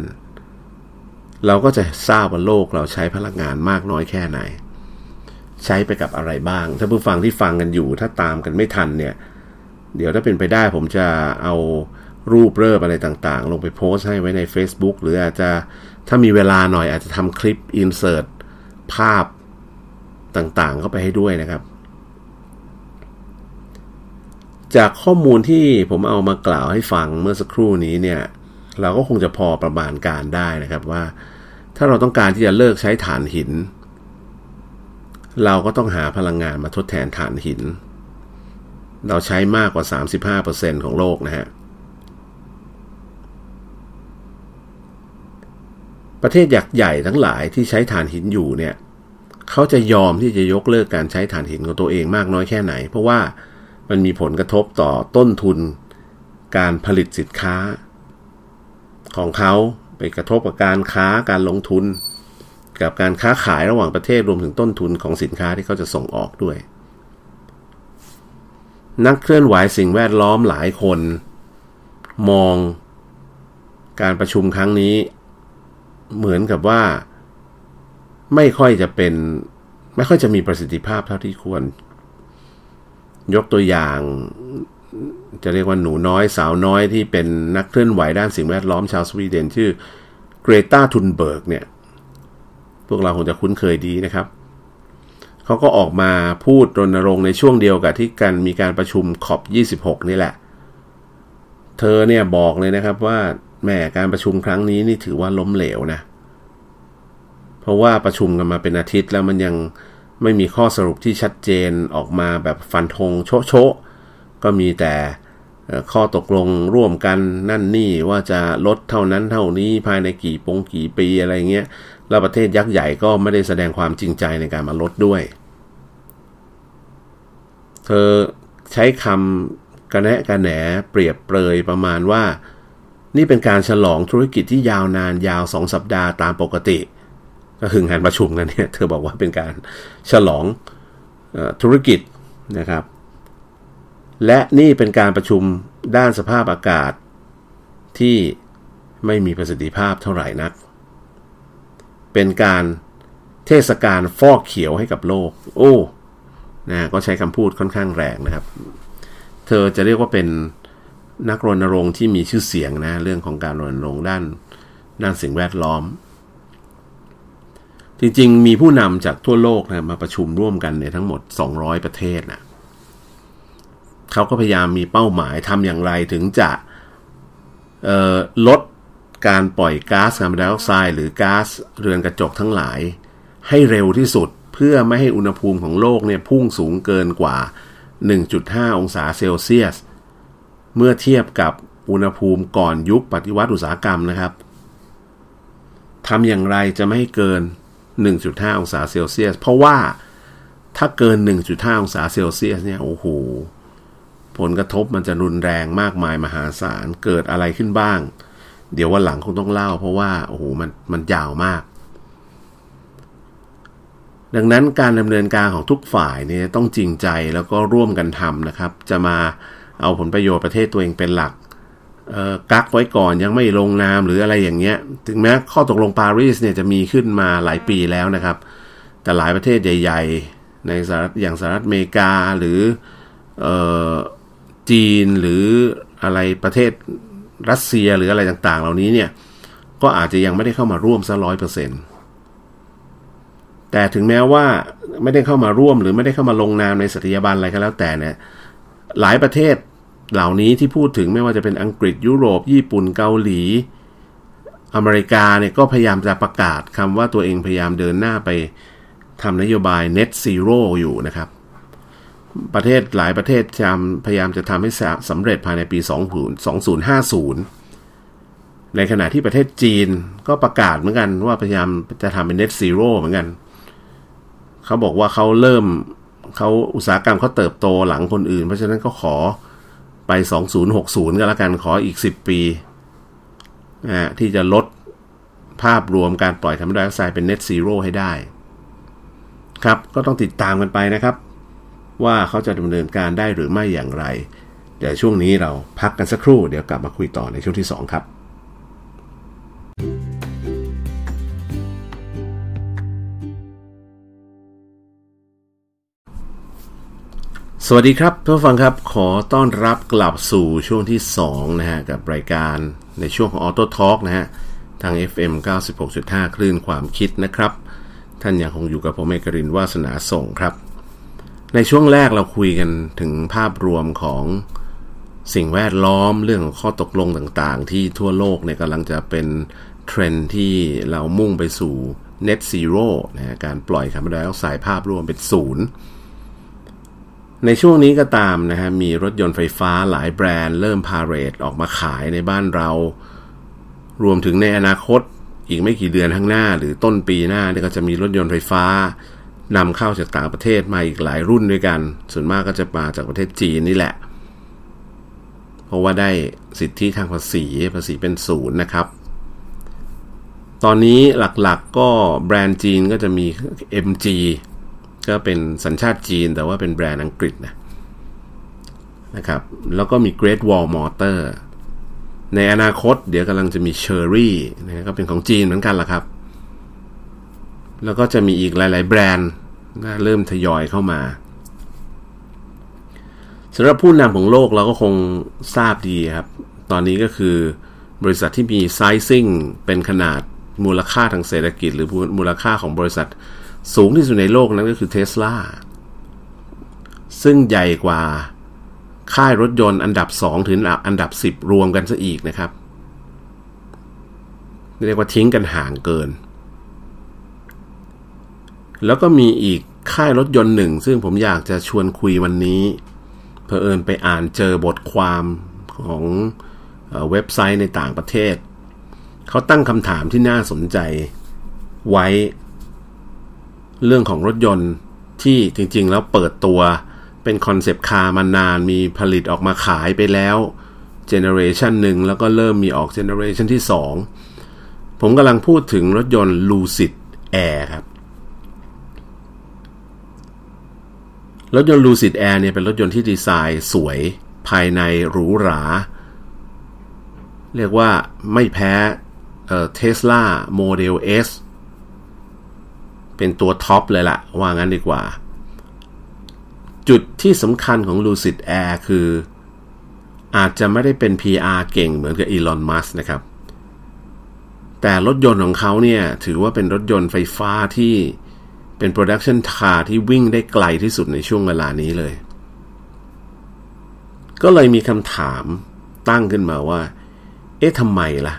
เราก็จะทราบว่าโลกเราใช้พลังงานมากน้อยแค่ไหน ใช้ไปกับอะไรบ้าง ถ้าผู้ฟังที่ฟังกันอยู่ ถ้าตามกันไม่ทันเนี่ย เดี๋ยวถ้าเป็นไปได้ผมจะเอารูปเริบอะไรต่างๆ ลงไปโพสต์ให้ไว้ใน Facebook หรืออาจจะ ถ้ามีเวลาหน่อยอาจจะทำคลิปอินเสิร์ตภาพต่างๆ เข้าไปให้ด้วยนะครับ จากข้อมูลที่ผมเอามากล่าวให้ฟังเมื่อสักครู่นี้เนี่ย เราก็คงจะพอประมาณการได้นะครับว่า ถ้าเราต้องการที่จะเลิกใช้ถ่านหิน เราก็ต้องหาพลังงานมาทดแทนถ่านหิน เราใช้มากกว่า 35%ของโลกนะฮะ ประเทศยักษ์ใหญ่ทั้งหลายที่ใช้ถ่านหินอยู่เนี่ยเขาจะยอมที่จะยกเลิกการใช้ถ่านหินของตัวเองมากน้อยแค่ไหน เพราะว่ามันมีผลกระทบต่อต้นทุนการผลิตสินค้า ของเขาไปกระทบกับการค้าการลงทุน กับการค้าขายระหว่างประเทศรวมถึงต้นทุนของสินค้าที่เขาจะส่งออกด้วย นักเคลื่อนไหวสิ่งแวดล้อมหลายคน มองการประชุมครั้งนี้ เหมือนกับว่า ไม่ค่อยจะเป็น ไม่ค่อยจะมีประสิทธิภาพเท่าที่ควร ยกตัวอย่าง จะเรียกว่าหนูน้อยสาวน้อยที่เป็นนักเคลื่อนไหวด้านสิ่งแวดล้อมชาวสวีเดนชื่อเกรตาทุนเบิร์กเนี่ย พวกเราคงจะคุ้นเคยดีนะครับเขาก็ออกมาพูดรณรงค์ในช่วงเดียวกับที่กันมีการประชุมขอบ 26 นี่แหละ เธอเนี่ยบอกเลยนะครับว่า แหมการประชุมครั้งนี้นี่ถือว่าล้มเหลวนะ เพราะว่าประชุมกันมาเป็นอาทิตย์แล้วมันยังไม่มีข้อสรุปที่ชัดเจนออกมาแบบฟันธงโชโชก็มีแต่ข้อตกลงร่วมกันนั่นนี่ว่าจะลดเท่านั้นเท่านี้ภายในกี่ปงกี่ปีอะไรเงี้ย แล้วประเทศยักษ์ใหญ่ก็ไม่ได้แสดงความจริงใจในการมาลดด้วย เธอใช้คำกระแนะกระแหนเปรียบเปรยประมาณว่า นี่เป็นการฉลองธุรกิจที่ยาวนานยาวสองสัปดาห์ตามปกติ ก็คืองานประชุมนั้นเนี่ยเธอบอกว่าเป็นการฉลองธุรกิจนะครับ และนี่เป็นการประชุมด้านสภาพอากาศที่ไม่มีประสิทธิภาพเท่าไหร่นัก เป็นการเทศกาลฟอกเขียวให้กับโลก โอ้นะก็ใช้คำพูดค่อนข้างแรงนะครับ เธอจะเรียกว่าเป็น นักรณรงค์ที่มีชื่อเสียงนะเรื่องของการรณรงค์ด้านด้านสิ่งแวดล้อม จริงๆ มีผู้นำจากทั่วโลกนะมาประชุมร่วมกันในทั้งหมด 200 ประเทศนะเขาก็พยายามมีเป้าหมายทำอย่างไรถึงจะลดการปล่อยก๊าซคาร์บอนไดออกไซด์หรือก๊าซเรือนกระจกทั้งหลาย ให้เร็วที่สุดเพื่อไม่ให้อุณหภูมิของโลกเนี่ยพุ่งสูงเกินกว่า 1.5 องศาเซลเซียส เมื่อเทียบกับอุณหภูมิก่อนยุคปฏิวัติอุตสาหกรรมนะครับทำอย่างไรจะไม่ให้เกิน 1.5 องศาเซลเซียส เพราะว่าถ้าเกิน 1.5 องศาเซลเซียสเนี่ย โอ้โห ผลกระทบมันจะรุนแรงมากมายมหาศาล เกิดอะไรขึ้นบ้าง เดี๋ยววันหลังคงต้องเล่า เพราะว่า โอ้โห มันมันยาวมาก ดังนั้นการดำเนินการของทุกฝ่ายเนี่ยต้องจริงใจแล้วก็ร่วมกันทำนะครับ จะมา เอาผลประโยชน์ประเทศตัวเองเป็นหลักกักไว้ก่อนยังไม่ลงนามหรืออะไรอย่างเงี้ย ถึงแม้ข้อตกลงปารีสเนี่ยจะมีขึ้นมาหลายปีแล้วนะครับ แต่หลายประเทศใหญ่ ๆ ในสหรัฐอย่างสหรัฐอเมริกาหรือออจีนหรืออะไรประเทศรัสเซียหรืออะไรต่างๆ เหล่านี้เนี่ย ก็อาจจะยังไม่ได้เข้ามาร่วมซะร้อยเปอร์เซ็นต์แต่ถึงแม้ว่าไม่ได้เข้ามาร่วมหรือไม่ได้เข้ามาลงนามในสัตยาบันอะไรก็แล้วแต่เนี่ย หลายประเทศเหล่านี้ที่พูดถึงไม่ว่าจะเป็นอังกฤษยุโรป ญี่ปุ่นเกาหลี อเมริกาเนี่ยก็พยายามจะประกาศคำว่าตัวเองพยายามเดินหน้าไปทำนโยบาย net zero อยู่นะครับ ประเทศหลายประเทศพยายามจะทำให้สำเร็จภายในปี 2050 ในขณะที่ประเทศจีนก็ประกาศเหมือนกันว่าพยายามจะทำเป็น net zero เหมือนกัน เขาบอกว่าเขาเริ่ม เขาอุตสาหกรรมเขาเติบโตหลังคนอื่น เพราะฉะนั้นก็ขอไป 2060 ก็แล้วกันขออีก 10 ปีนะที่จะลดภาพรวมการปล่อยคาร์บอนไดออกไซด์เป็น net zero ให้ได้ ครับก็ต้องติดตามกันไปนะครับ ว่าเขาจะดำเนินการได้หรือไม่อย่างไร เดี๋ยวช่วงนี้เราพักกันสักครู่ เดี๋ยวกลับมาคุยต่อในช่วงที่ 2 ครับ สวัสดีครับท่านฟังครับขอต้อนรับกลับสู่ช่วงที่ 2 นะฮะ กับรายการในช่วงของ Auto Talk นะฮะ ทาง FM 96.5 คลื่นความคิดนะครับ ท่านยังคงอยู่กับผมเอกรินวาสนาส่งครับ ในช่วงแรกเราคุยกันถึงภาพรวมของสิ่งแวดล้อมเรื่องของข้อตกลงต่างๆ ที่ทั่วโลกเนี่ยกำลังจะเป็นเทรนที่เรามุ่งไปสู่ Net Zero นะการปล่อยคาร์บอนไดออกไซด์ภาพรวมเป็นศูนย์ ในช่วงนี้ก็ตามนะฮะมีรถยนต์ไฟฟ้าหลายแบรนด์ เริ่มพาเรดออกมาขายในบ้านเรา รวมถึงในอนาคตอีกไม่กี่เดือนข้างหน้า หรือต้นปีหน้าเนี่ยก็จะมีรถยนต์ไฟฟ้านำเข้าจากต่างประเทศมาอีกหลายรุ่นด้วยกัน ส่วนมากก็จะมาจากประเทศจีนนี่แหละ เพราะว่าได้สิทธิทางภาษีภาษีเป็นศูนย์นะครับ ตอนนี้หลักๆก็แบรนด์จีนก็จะมี MG ก็เป็นสัญชาติจีนแต่ว่าเป็นแบรนด์อังกฤษนะนะครับ แล้วก็มี Great Wall Motor ในอนาคตเดี๋ยวกำลังจะมี Cherry นะก็เป็นของจีนเหมือนกันล่ะครับ แล้วก็จะมีอีกหลาย ๆ แบรนด์เริ่มทยอยเข้ามาสำหรับผู้นำของโลกเราก็คงทราบดีครับ ตอนนี้ก็คือบริษัทที่มีไซซิ่งเป็นขนาดมูลค่าทางเศรษฐกิจ หรือมูลค่าของบริษัท สูงที่สุดในโลกนั้นก็คือเทสลาซึ่งใหญ่กว่าค่ายรถยนต์อันดับ 2 ถึงอันดับ 10 รวมกันซะอีกนะครับ เรียกว่าทิ้งกันห่างเกิน แล้วก็มีอีกค่ายรถยนต์หนึ่ง ซึ่งผมอยากจะชวนคุยวันนี้ เพอเอิญไปอ่านเจอบทความของเว็บไซต์ในต่างประเทศ เขาตั้งคำถามที่น่าสนใจไว้ เรื่องของรถยนต์ที่จริงๆ แล้วเปิดตัวเป็น concept car มานานมีผลิตออกมาขายไปแล้ว generation หนึ่งแล้วก็เริ่มมีออก generation ที่ 2 ผมกำลังพูดถึงรถยนต์ Lucid Air ครับ รถยนต์ Lucid Air เนี่ยเป็นรถยนต์ที่ดีไซน์สวยภายในหรูหรา เรียกว่าไม่แพ้ Tesla Model S เป็นตัวท็อปเลยล่ะ ว่างั้นดีกว่า จุดที่สำคัญของ Lucid Air คือ อาจจะไม่ได้เป็น PR เก่งเหมือนกับอีลอนมัสก์นะครับ แต่รถยนต์ของเขาเนี่ย ถือว่าเป็นรถยนต์ไฟฟ้าที่เป็น production car ที่วิ่งได้ไกลที่สุดในช่วงเวลานี้เลย ก็เลยมีคำถามตั้งขึ้นมาว่า เอ๊ะทำไมล่ะ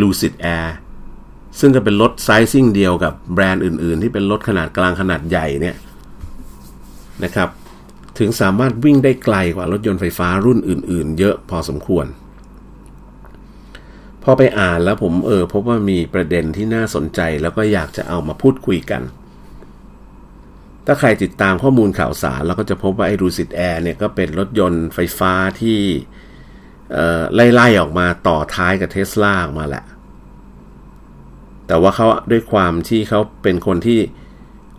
Lucid Air ซึ่งก็เป็นรถ sizing เดียวกับแบรนด์อื่น ๆ ที่เป็นรถขนาดกลางขนาดใหญ่เนี่ยนะครับ ถึงสามารถวิ่งได้ไกลกว่ารถยนต์ไฟฟ้ารุ่นอื่น ๆ เยอะพอสมควร พอไปอ่านแล้วผมเออพบว่ามีประเด็นที่น่าสนใจแล้วก็อยากจะเอามาพูดคุยกัน ถ้าใครติดตามข้อมูลข่าวสารเราก็จะพบว่าไอ้รูซิตแอร์เนี่ยก็เป็นรถยนต์ไฟฟ้าที่ไล่ๆออกมาต่อท้ายกับเทสลาออกมาแหละ แต่ว่าเขาด้วยความที่เขาเป็นคนที่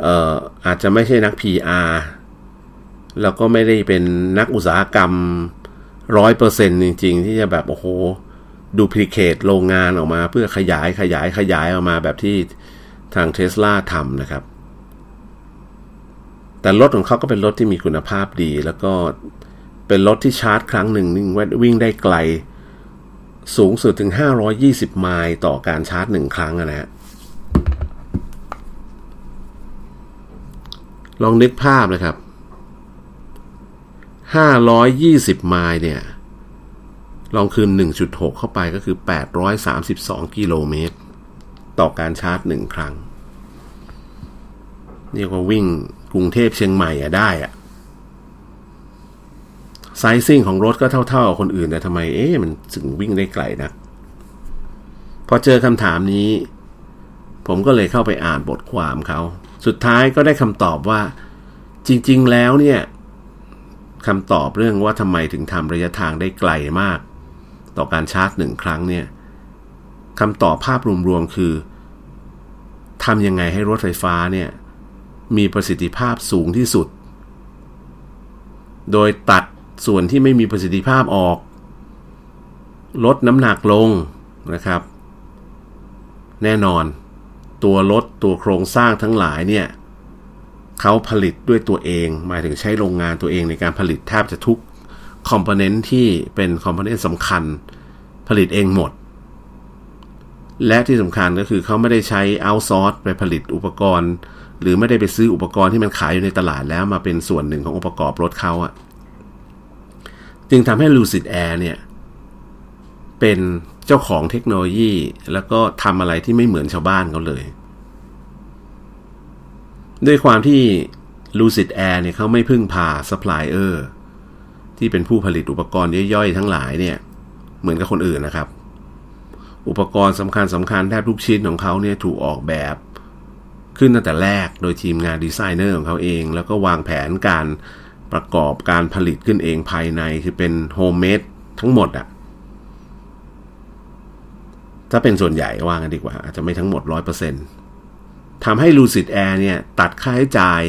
เอออาจจะไม่ใช่นัก PR แล้วก็ไม่ได้เป็นนักอุตสาหกรรมร้อยเปอร์เซ็นจริง ๆ ที่จะแบบโอ้โหดูพลิเคทโรงงานออกมาเพื่อขยายขยายขยายออกมาแบบที่ทางเทสลาทำนะครับ แต่รถของเขาก็เป็นรถที่มีคุณภาพดี แล้วก็เป็นรถที่ชาร์จครั้งหนึ่งวิ่งได้ไกล สูงสุดถึง 520 ไมล์ต่อการชาร์จหนึ่งครั้งนะฮะลองนึกภาพนะครับ 520 ไมล์เนี่ย ลองคืน 1.6 เข้าไปก็คือ 832 กิโลเมตร ต่อการชาร์จหนึ่งครั้งเรียกว่าวิ่งกรุงเทพเชียงใหม่อะได้อะ ไซซิ่งของรถก็เท่าๆกับคนอื่นแต่ทำไมเอ๊ะมันถึงวิ่งได้ไกลนะพอเจอคำถามนี้ ผมก็เลยเข้าไปอ่านบทความเขา สุดท้ายก็ได้คำตอบว่า จริง ๆ แล้วเนี่ยคำตอบเรื่องว่าทำไมถึงทำระยะทางได้ไกลมาก ต่อการชาร์จหนึ่งครั้งเนี่ยคำตอบภาพรวมๆคือทำยังไงให้รถไฟฟ้าเนี่ยมีประสิทธิภาพสูงที่สุด โดยตัด ส่วนที่ไม่มีประสิทธิภาพออก ลดน้ำหนักลงนะครับ แน่นอน ตัวรถตัวโครงสร้างทั้งหลายเนี่ยเขาผลิตด้วยตัวเอง หมายถึงใช้โรงงานตัวเองในการผลิตแทบจะทุกคอมโพเนนต์ที่เป็นคอมโพเนนต์สำคัญ ผลิตเองหมด และที่สำคัญก็คือเขาไม่ได้ใช้เอาซอร์สไปผลิตอุปกรณ์ หรือไม่ได้ไปซื้ออุปกรณ์ที่มันขายอยู่ในตลาดแล้วมาเป็นส่วนหนึ่งขององค์ประกอบรถเขาอะ จึงทำให้ Lucid Air เนี่ย เป็นเจ้าของเทคโนโลยี แล้วก็ทำอะไรที่ไม่เหมือนชาวบ้านเขาเลย ด้วยความที่ Lucid Air เนี่ยเขาไม่พึ่งพาซัพพลายเออร์ที่เป็นผู้ผลิตอุปกรณ์ย่อยๆ ทั้งหลายเนี่ย เหมือนกับคนอื่นนะครับ อุปกรณ์สำคัญสำคัญแทบทุกชิ้นของเขาเนี่ยถูกออกแบบขึ้นตั้งแต่แรกโดยทีมงานดีไซเนอร์ของเขาเอง แล้วก็วางแผนการ ประกอบการผลิตขึ้นเองภายในคือเป็น homemade ทั้งหมดอะถ้าเป็นส่วนใหญ่ว่ากันดีกว่า อาจจะไม่ทั้งหมด 100%ทำให้ Lucid Air เนี่ย ตัดค่าใช้จ่าย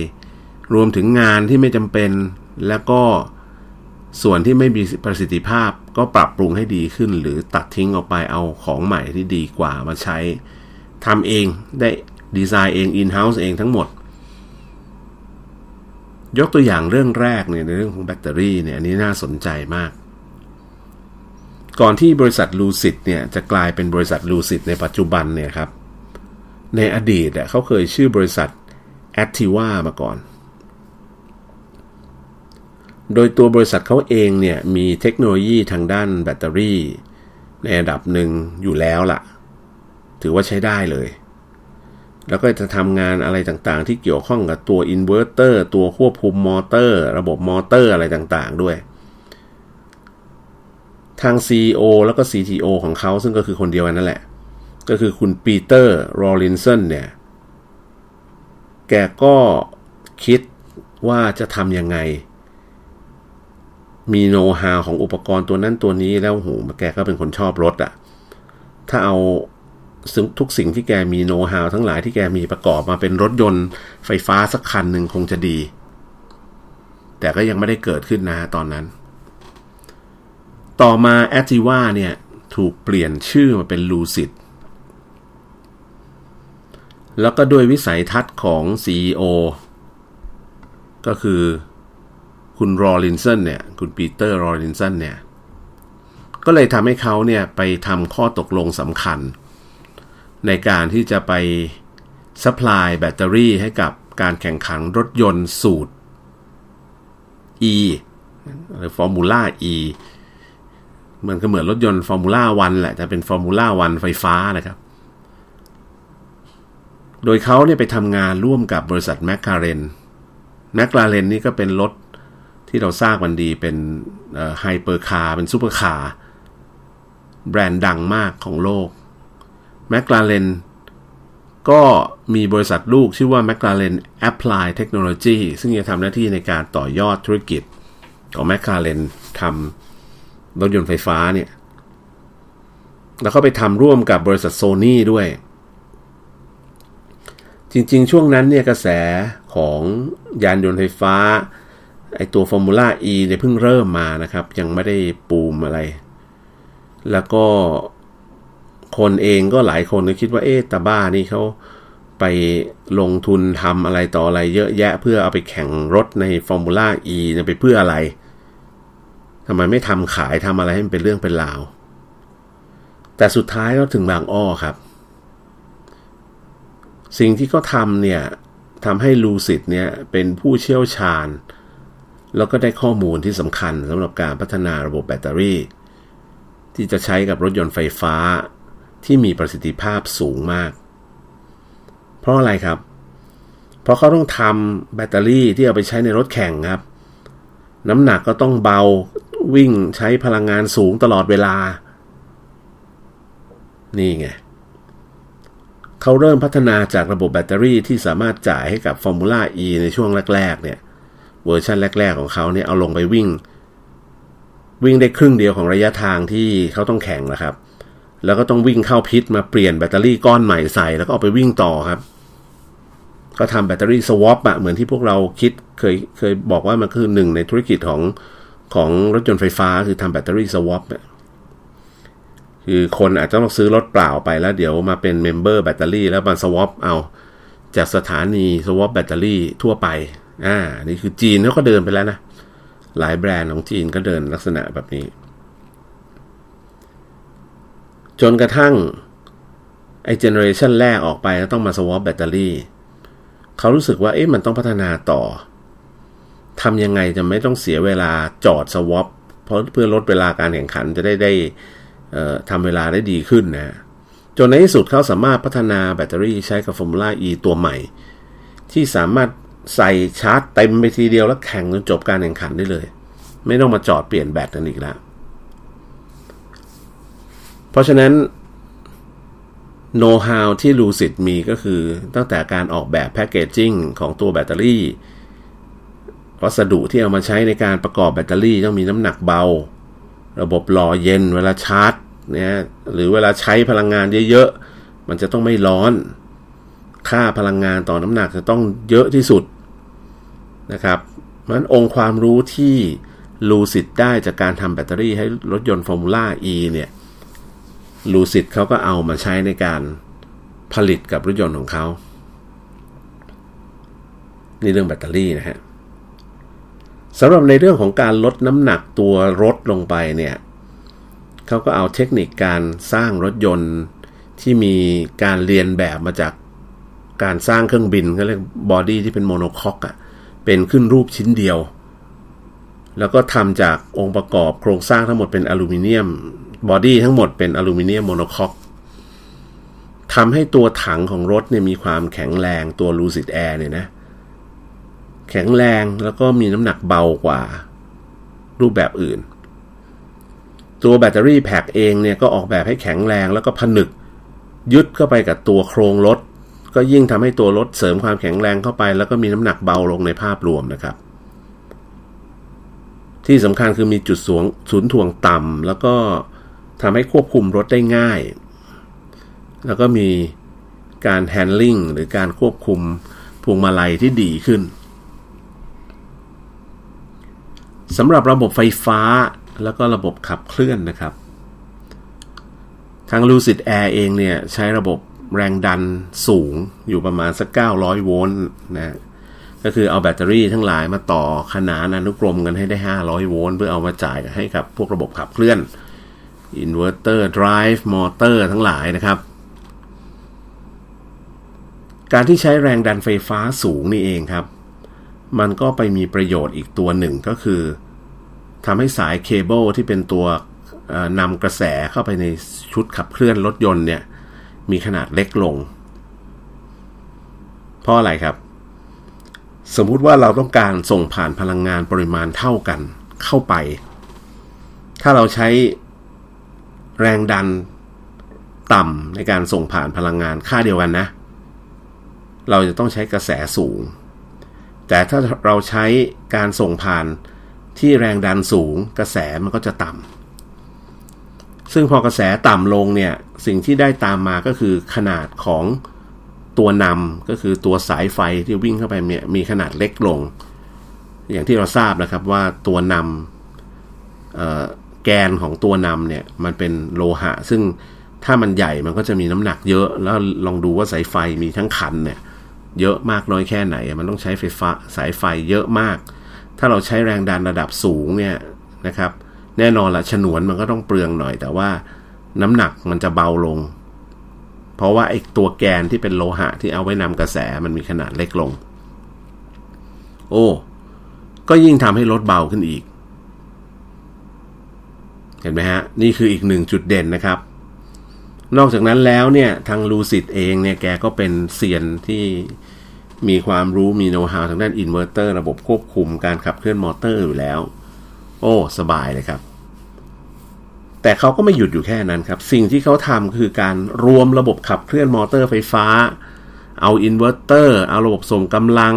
รวมถึงงานที่ไม่จำเป็น แล้วก็ส่วนที่ไม่มีประสิทธิภาพก็ปรับปรุงให้ดีขึ้น หรือตัดทิ้งออกไปเอาของใหม่ที่ดีกว่ามาใช้ทำเองได้ดีไซน์เอง in-house เองทั้งหมด ยกตัวอย่างเรื่องแรกเนี่ยในเรื่องของแบตเตอรี่เนี่ยอันนี้น่าสนใจมาก ก่อนที่บริษัทลูซิดเนี่ยจะกลายเป็นบริษัทลูซิดในปัจจุบันเนี่ยครับ ในอดีตเขาเคยชื่อบริษัทแอ t ทิว่ามาก่อน โดยตัวบริษัทเขาเองเนี่ยมีเทคโนโลยีทางด้านแบตเตอรี่ ในระดับหนึ่งอยู่แล้วล่ะ ถือว่าใช้ได้เลย แล้วก็จะทำงานอะไรต่างๆ ที่เกี่ยวข้องกับตัวอินเวอร์เตอร์ตัวควบคุมมอเตอร์ ระบบมอเตอร์อะไรต่างๆ ด้วย ทาง CEO แล้วก็ CTO ของเขาซึ่งก็คือคนเดียวกันนั่นแหละ ก็คือคุณปีเตอร์โรลินสันเนี่ย แกก็คิดว่าจะทำยังไง มีโน้ตฮาวของอุปกรณ์ตัวนั้นตัวนี้แล้วโหแกก็เป็นคนชอบรถอะถ้าเอา ทุกสิ่งที่แกมีโน้ตฮาวทั้งหลายที่แกมีประกอบมาเป็นรถยนต์ไฟฟ้าสักคันหนึ่งคงจะดี แต่ก็ยังไม่ได้เกิดขึ้นนะตอนนั้น ต่อมาแอติว่าเนี่ยถูกเปลี่ยนชื่อมาเป็นลูซิดแล้วก็ด้วยวิสัยทัศน์ของ CEO ก็คือคุณรอลินสันเนี่ย คุณปีเตอร์รอลินสันเนี่ย ก็เลยทำให้เขาเนี่ยไปทำข้อตกลงสำคัญ ในการที่จะไป supply แบตเตอรี่ให้กับการแข่งขันรถยนต์สูตร E หรือฟอร์มูล่า E มันก็เหมือนรถยนต์ Formula One แหละแต่เป็น Formula One ไฟฟ้านะครับ โดยเขาเนี่ยไปทำงานร่วมกับบริษัทแมคลาเรนแมคลาเรนนี่ก็เป็นรถที่เราทราบกันดีเป็น hypercar เป็นซูเปอร์คาร์แบรนด์ดังมากของโลก แมคลาเรนก็มีบริษัทลูกชื่อว่า McLaren Applied Technology ซึ่งจะทำหน้าที่ในการต่อยอดธุรกิจของ McLaren ทำรถยนต์ไฟฟ้าเนี่ย แล้วก็ไปทำร่วมกับบริษัทโซนี่ด้วย จริงๆ ช่วงนั้นเนี่ยกระแสของยานยนต์ไฟฟ้า ไอตัวฟอร์มูล่า E เนี่ยเพิ่งเริ่มมานะครับ ยังไม่ได้ปูมอะไร แล้วก็ คนเองก็หลายคนก็คิดว่าเอ๊ะตาบ้านี่เขาไปลงทุนทำอะไรต่ออะไรเยอะแยะเพื่อเอาไปแข่งรถในฟอร์มูล่า E เนี่ยไปเพื่ออะไรทำไมไม่ทำขายทำอะไรให้มันเป็นเรื่องเป็นราว แต่สุดท้ายก็ถึงบางอ้อครับ สิ่งที่เขาทำเนี่ยทำให้ลูซิดเนี่ยเป็นผู้เชี่ยวชาญ แล้วก็ได้ข้อมูลที่สำคัญสำหรับการพัฒนาระบบแบตเตอรี่ ที่จะใช้กับรถยนต์ไฟฟ้า ที่มีประสิทธิภาพสูงมาก เพราะอะไรครับ เพราะเขาต้องทำแบตเตอรี่ที่เอาไปใช้ในรถแข่งครับ น้ำหนักก็ต้องเบาวิ่งใช้พลังงานสูงตลอดเวลา นี่ไงเขาเริ่มพัฒนาจากระบบแบตเตอรี่ที่สามารถจ่ายให้กับ Formula E ในช่วงแรก ๆ เนี่ย เวอร์ชันแรก ๆ ของเขาเนี่ยเอาลงไปวิ่ง วิ่งได้ครึ่งเดียวของระยะทางที่เขาต้องแข่งนะครับ แล้วก็ต้องวิ่งเข้าพิษมาเปลี่ยนแบตเตอรี่ก้อนใหม่ใส่แล้วก็ออกไปวิ่งต่อครับ ก็ทำแบตเตอรี่สวอปอะเหมือนที่พวกเราคิดเคยเคยบอกว่ามันคือหนึ่งในธุรกิจของของรถยนต์ไฟฟ้าคือทำแบตเตอรี่ swap คือคนอาจจะต้องซื้อรถเปล่าไปแล้วเดี๋ยวมาเป็น member แบตเตอรี่แล้วมา swap เอาจากสถานี swap แบตเตอรี่ทั่วไป อ่า นี่คือจีนเขาก็เดินไปแล้วนะ หลายแบรนด์ของจีนก็เดินลักษณะแบบนี้ จนกระทั่ง ไอ้ generation แรกออกไปแล้วต้องมา swap แบตเตอรี่เขารู้สึกว่าเอ๊ะมันต้องพัฒนาต่อทำยังไงจะไม่ต้องเสียเวลาจอดสวอปเพราะเพื่อลดเวลาการแข่งขันจะได้ได้ทำเวลาได้ดีขึ้นนะจนในที่สุดเขาสามารถพัฒนาแบตเตอรี่ใช้กับ Formula E ตัวใหม่ ที่สามารถใส่ชาร์จเต็มไปทีเดียวแล้วแข่งจนจบการแข่งขันได้เลย ไม่ต้องมาจอดเปลี่ยนแบตกันอีกแล้ว เพราะฉะนั้นโน้ตฮาวที่ลูซิดมีก็คือตั้งแต่การออกแบบแพคเกจจิ้งของตัวแบตเตอรี่ วัสดุที่เอามาใช้ในการประกอบแบตเตอรี่ต้องมีน้ำหนักเบา ระบบหล่อเย็นเวลาชาร์จเนี่ยหรือเวลาใช้พลังงานเยอะๆ มันจะต้องไม่ร้อน ค่าพลังงานต่อน้ำหนักจะต้องเยอะที่สุดนะครับมันองค์ความรู้ที่ลูซิดได้จากการทำแบตเตอรี่ให้รถยนต์ Formula E เนี่ย ลูซิดเขาก็เอามาใช้ในการผลิตกับรถยนต์ของเขา นี่เรื่องแบตเตอรี่นะฮะสำหรับในเรื่องของการลดน้ำหนักตัวรถลงไปเนี่ยเขาก็เอาเทคนิคการสร้างรถยนต์ที่มีการเลียนแบบมาจากการสร้างเครื่องบินเขาเรียก body ที่เป็น monocoque อะเป็นขึ้นรูปชิ้นเดียว แล้วก็ทำจากองค์ประกอบโครงสร้างทั้งหมดเป็นอลูมิเนียม body ทั้งหมดเป็นอลูมิเนียม monocoque ทำให้ตัวถังของรถเนี่ยมีความแข็งแรงตัวลูซิดแอร์เนี่ยนะ แข็งแรงแล้วก็มีน้ำหนักเบากว่ารูปแบบอื่น ตัวแบตเตอรี่แพ็กเองเนี่ยก็ออกแบบให้แข็งแรงแล้วก็ผนึก ยึดเข้าไปกับตัวโครงรถ ก็ยิ่งทำให้ตัวรถเสริมความแข็งแรงเข้าไป แล้วก็มีน้ำหนักเบาลงในภาพรวมนะครับ ที่สำคัญคือมีจุดสูงศูนย์ถ่วงต่ำแล้วก็ ทำให้ควบคุมรถได้ง่าย แล้วก็มีการแฮนดลิ่งหรือการควบคุมพวงมาลัยที่ดีขึ้นสำหรับระบบไฟฟ้าแล้วก็ระบบขับเคลื่อนนะครับ ทาง Lucid Air เองเนี่ย ใช้ระบบแรงดันสูงอยู่ประมาณสัก 900 โวลต์นะก็คือเอาแบตเตอรี่ทั้งหลายมาต่อขนานอนุกรมกันให้ได้ 500 โวลต์เพื่อเอามาจ่ายให้กับพวกระบบขับเคลื่อน อินเวอร์เตอร์ drive มอเตอร์ทั้งหลายนะครับ การที่ใช้แรงดันไฟฟ้าสูงนี่เองครับ มันก็ไปมีประโยชน์อีกตัวหนึ่งก็คือทำให้สายเคเบิลที่เป็นตัวนำกระแสเข้าไปในชุดขับเคลื่อนรถยนต์เนี่ยมีขนาดเล็กลง เพราะอะไรครับ สมมุติว่าเราต้องการส่งผ่านพลังงานปริมาณเท่ากันเข้าไป ถ้าเราใช้ แรงดันต่ำในการส่งผ่านพลังงานค่าเดียวกันนะ เราจะต้องใช้กระแสสูง แต่ถ้าเราใช้การส่งผ่านที่แรงดันสูง กระแสมันก็จะต่ำซึ่งพอกระแสต่ำลงเนี่ยสิ่งที่ได้ตามมาก็คือขนาดของตัวนำก็คือตัวสายไฟที่วิ่งเข้าไปเนี่ยมีขนาดเล็กลง อย่างที่เราทราบนะครับว่าตัวนำ แกนของตัวนำเนี่ยมันเป็นโลหะ ซึ่งถ้ามันใหญ่มันก็จะมีน้ำหนักเยอะ แล้วลองดูว่าสายไฟมีทั้งคันเนี่ยเยอะมากน้อยแค่ไหน มันต้องใช้ไฟฟ้าสายไฟเยอะมาก ถ้าเราใช้แรงดันระดับสูงเนี่ยนะครับ แน่นอนละฉนวนมันก็ต้องเปลืองหน่อย แต่ว่าน้ำหนักมันจะเบาลง เพราะว่าไอ้ตัวแกนที่เป็นโลหะที่เอาไว้นำกระแสมันมีขนาดเล็กลง โอ้ ก็ยิ่งทำให้รถเบาขึ้นอีก เห็นไหมฮะ นี่คืออีกหนึ่งจุดเด่นนะครับ นอกจากนั้นแล้วเนี่ย ทางลูซิดเองเนี่ย แกก็เป็นเซียนที่มีความรู้มีโน้ตฮาวทางด้านอินเวอร์เตอร์ระบบควบคุมการขับเคลื่อนมอเตอร์อยู่แล้ว โอ้ สบายเลยครับ แต่เขาก็ไม่หยุดอยู่แค่นั้นครับ สิ่งที่เขาทำคือการรวมระบบขับเคลื่อนมอเตอร์ไฟฟ้า เอาอินเวอร์เตอร์เอาระบบส่งกำลัง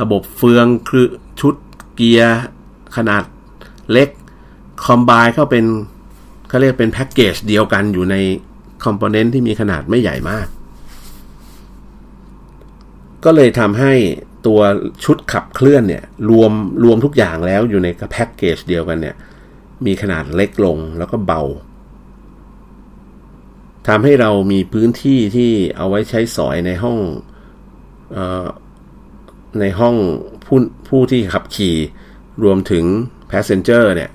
ระบบเฟืองคือชุดเกียร์ขนาดเล็ก combine เข้าเป็นเขาเรียกเป็นแพ็กเกจเดียวกันอยู่ในคอมโพเนนต์ที่มีขนาดไม่ใหญ่มาก ก็เลยทำให้ตัวชุดขับเคลื่อนเนี่ย รวมรวมทุกอย่างแล้วอยู่ในแพ็กเกจเดียวกันเนี่ย มีขนาดเล็กลงแล้วก็เบาทำให้เรามีพื้นที่ที่เอาไว้ใช้สอยในห้องในห้องผู้ผู้ที่ขับขี่รวมถึง passenger เนี่ย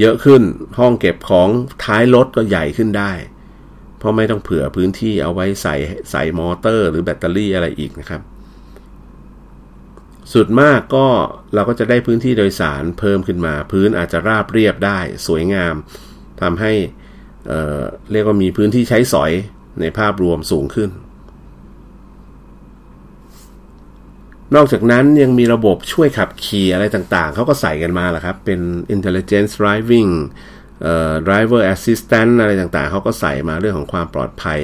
เยอะขึ้นห้องเก็บของท้ายรถก็ใหญ่ขึ้นได้ เพราะไม่ต้องเผื่อพื้นที่เอาไว้ใส่ใส่มอเตอร์ หรือแบตเตอรี่อะไรอีกนะครับ สุดมากก็เราก็จะได้พื้นที่โดยสารเพิ่มขึ้นมา พื้นอาจจะราบเรียบได้สวยงามทำให้เเรียกว่ามีพื้นที่ใช้สอยในภาพรวมสูงขึ้น นอกจากนั้นยังมีระบบช่วยขับขี่อะไรต่างๆ เขาก็ใส่กันมาแหละครับ เป็น intelligence driving เอ่อ driver assistant อะไรต่างๆ เขาก็ใส่มาเรื่องของความปลอดภัย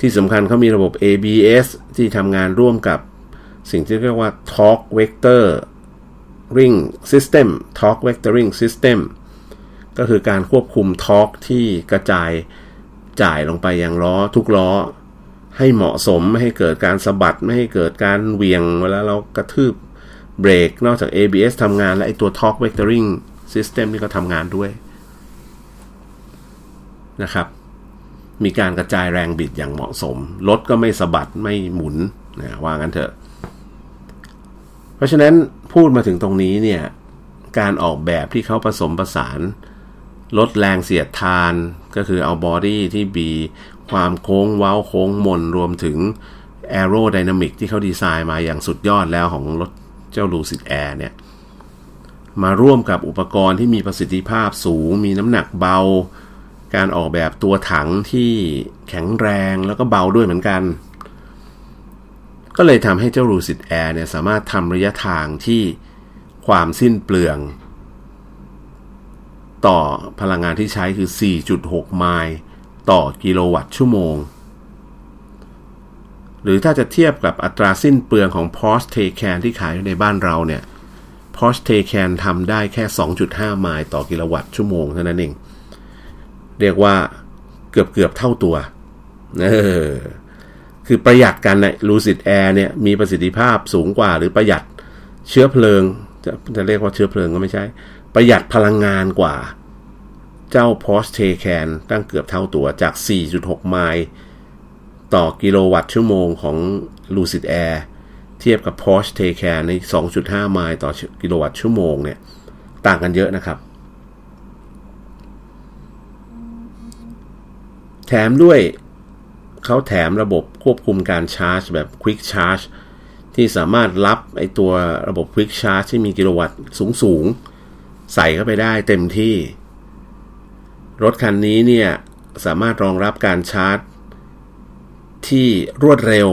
ที่สำคัญเขามีระบบ ABS ที่ทำงานร่วมกับสิ่งที่เรียกว่า torque vector ring system torque vectoring system ก็คือการควบคุมทอร์กที่กระจายจ่ายลงไปยังล้อทุกล้อ ให้เหมาะสมไม่ให้เกิดการสะบัดไม่ให้เกิดการเวียงเวลาเรากระทืบเบรกนอกจาก ABS ทำงานและไอ้ตัว Torque Vectoring System นี่ก็ทำงานด้วยนะครับ มีการกระจายแรงบิดอย่างเหมาะสม รถก็ไม่สะบัดไม่หมุนนะว่างั้นเถอะ เพราะฉะนั้นพูดมาถึงตรงนี้เนี่ย การออกแบบที่เขาผสมประสาน ลดแรงเสียดทานก็คือเอา body ที่มี ความโค้งเว้าโค้งมนรวมถึงaerodynamic ที่เขาดีไซน์มาอย่างสุดยอดแล้วของรถเจ้าลูซิ d แอร์เนี่ย มาร่วมกับอุปกรณ์ที่มีประสิทธิภาพสูง มีน้ำหนักเบา การออกแบบตัวถังที่แข็งแรงแล้วก็เบาด้วยเหมือนกัน ก็เลยทำให้เจ้าลูซิ d แอร์เนี่ยสามารถทำระยะทางที่ความสิ้นเปลือง ต่อพลังงานที่ใช้คือ 4.6 ไมล์ ต่อกิโลวัตต์ชั่วโมง หรือถ้าจะเทียบกับอัตราสิ้นเปลืองของ p o s Taycan ที่ขายในบ้านเราเนี่ย p o s Taycan ทำได้แค่ 2.5 ไมล์ต่อกิโลวัตต์ชั่วโมงเท่านั้นเอง เรียกว่าเกือบเกือบเท่าตัวเออคือประหยัดกันนะ Lucid Air เนี่ยมีประสิทธิภาพสูงกว่า หรือประหยัดเชื้อเพลิง จะจะเรียกว่าเชื้อเพลิงก็ไม่ใช่ ประหยัดพลังงานกว่า จ้า Porsche Taycan ตั้งเกือบเท่าตัวจาก 4.6 ไมล์ต่อกิโลวัตต์ชั่วโมงของ Lucid Air เทียบกับ Porsche Taycan ใน 2.5 ไมล์ต่อกิโลวัตต์ชั่วโมงเนี่ย ต่างกันเยอะนะครับ แถมด้วยเขาแถมระบบควบคุมการชาร์จแบบ Quick Charge ที่สามารถรับไอตัวระบบ Quick Charge ที่มีกิโลวัตต์สูง ๆ ใส่เข้าไปได้เต็มที่ รถคันนี้เนี่ยสามารถรองรับการชาร์จ ที่รวดเร็ว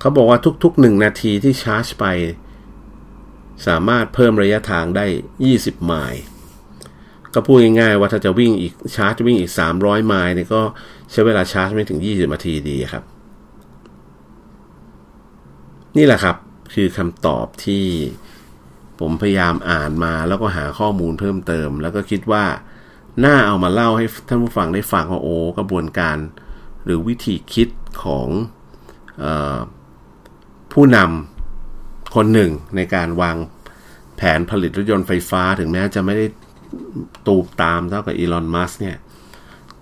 เขาบอกว่าทุกๆ 1 นาทีที่ชาร์จไป สามารถเพิ่มระยะทางได้ 20 ไมล์ก็พูดง่ายๆว่าถ้าจะวิ่งอีกชาร์จวิ่งอีก 300 ไมล์เนี่ยก็ใช้เวลาชาร์จไม่ถึง 20 นาทีดีครับ นี่แหละครับคือคำตอบที่ผมพยายามอ่านมาแล้วก็หาข้อมูลเพิ่มเติม แล้วก็คิดว่า น่าเอามาเล่าให้ท่านผู้ฟังได้ฟังว่าโอ้กระบวนการ หรือวิธีคิดของออผู้นำคนหนึ่งในการวางแผนผลิตรถยนต์ไฟฟ้าถึงแม้จะไม่ได้ตูบตามเท่ากับอีลอนมัสเนี่ย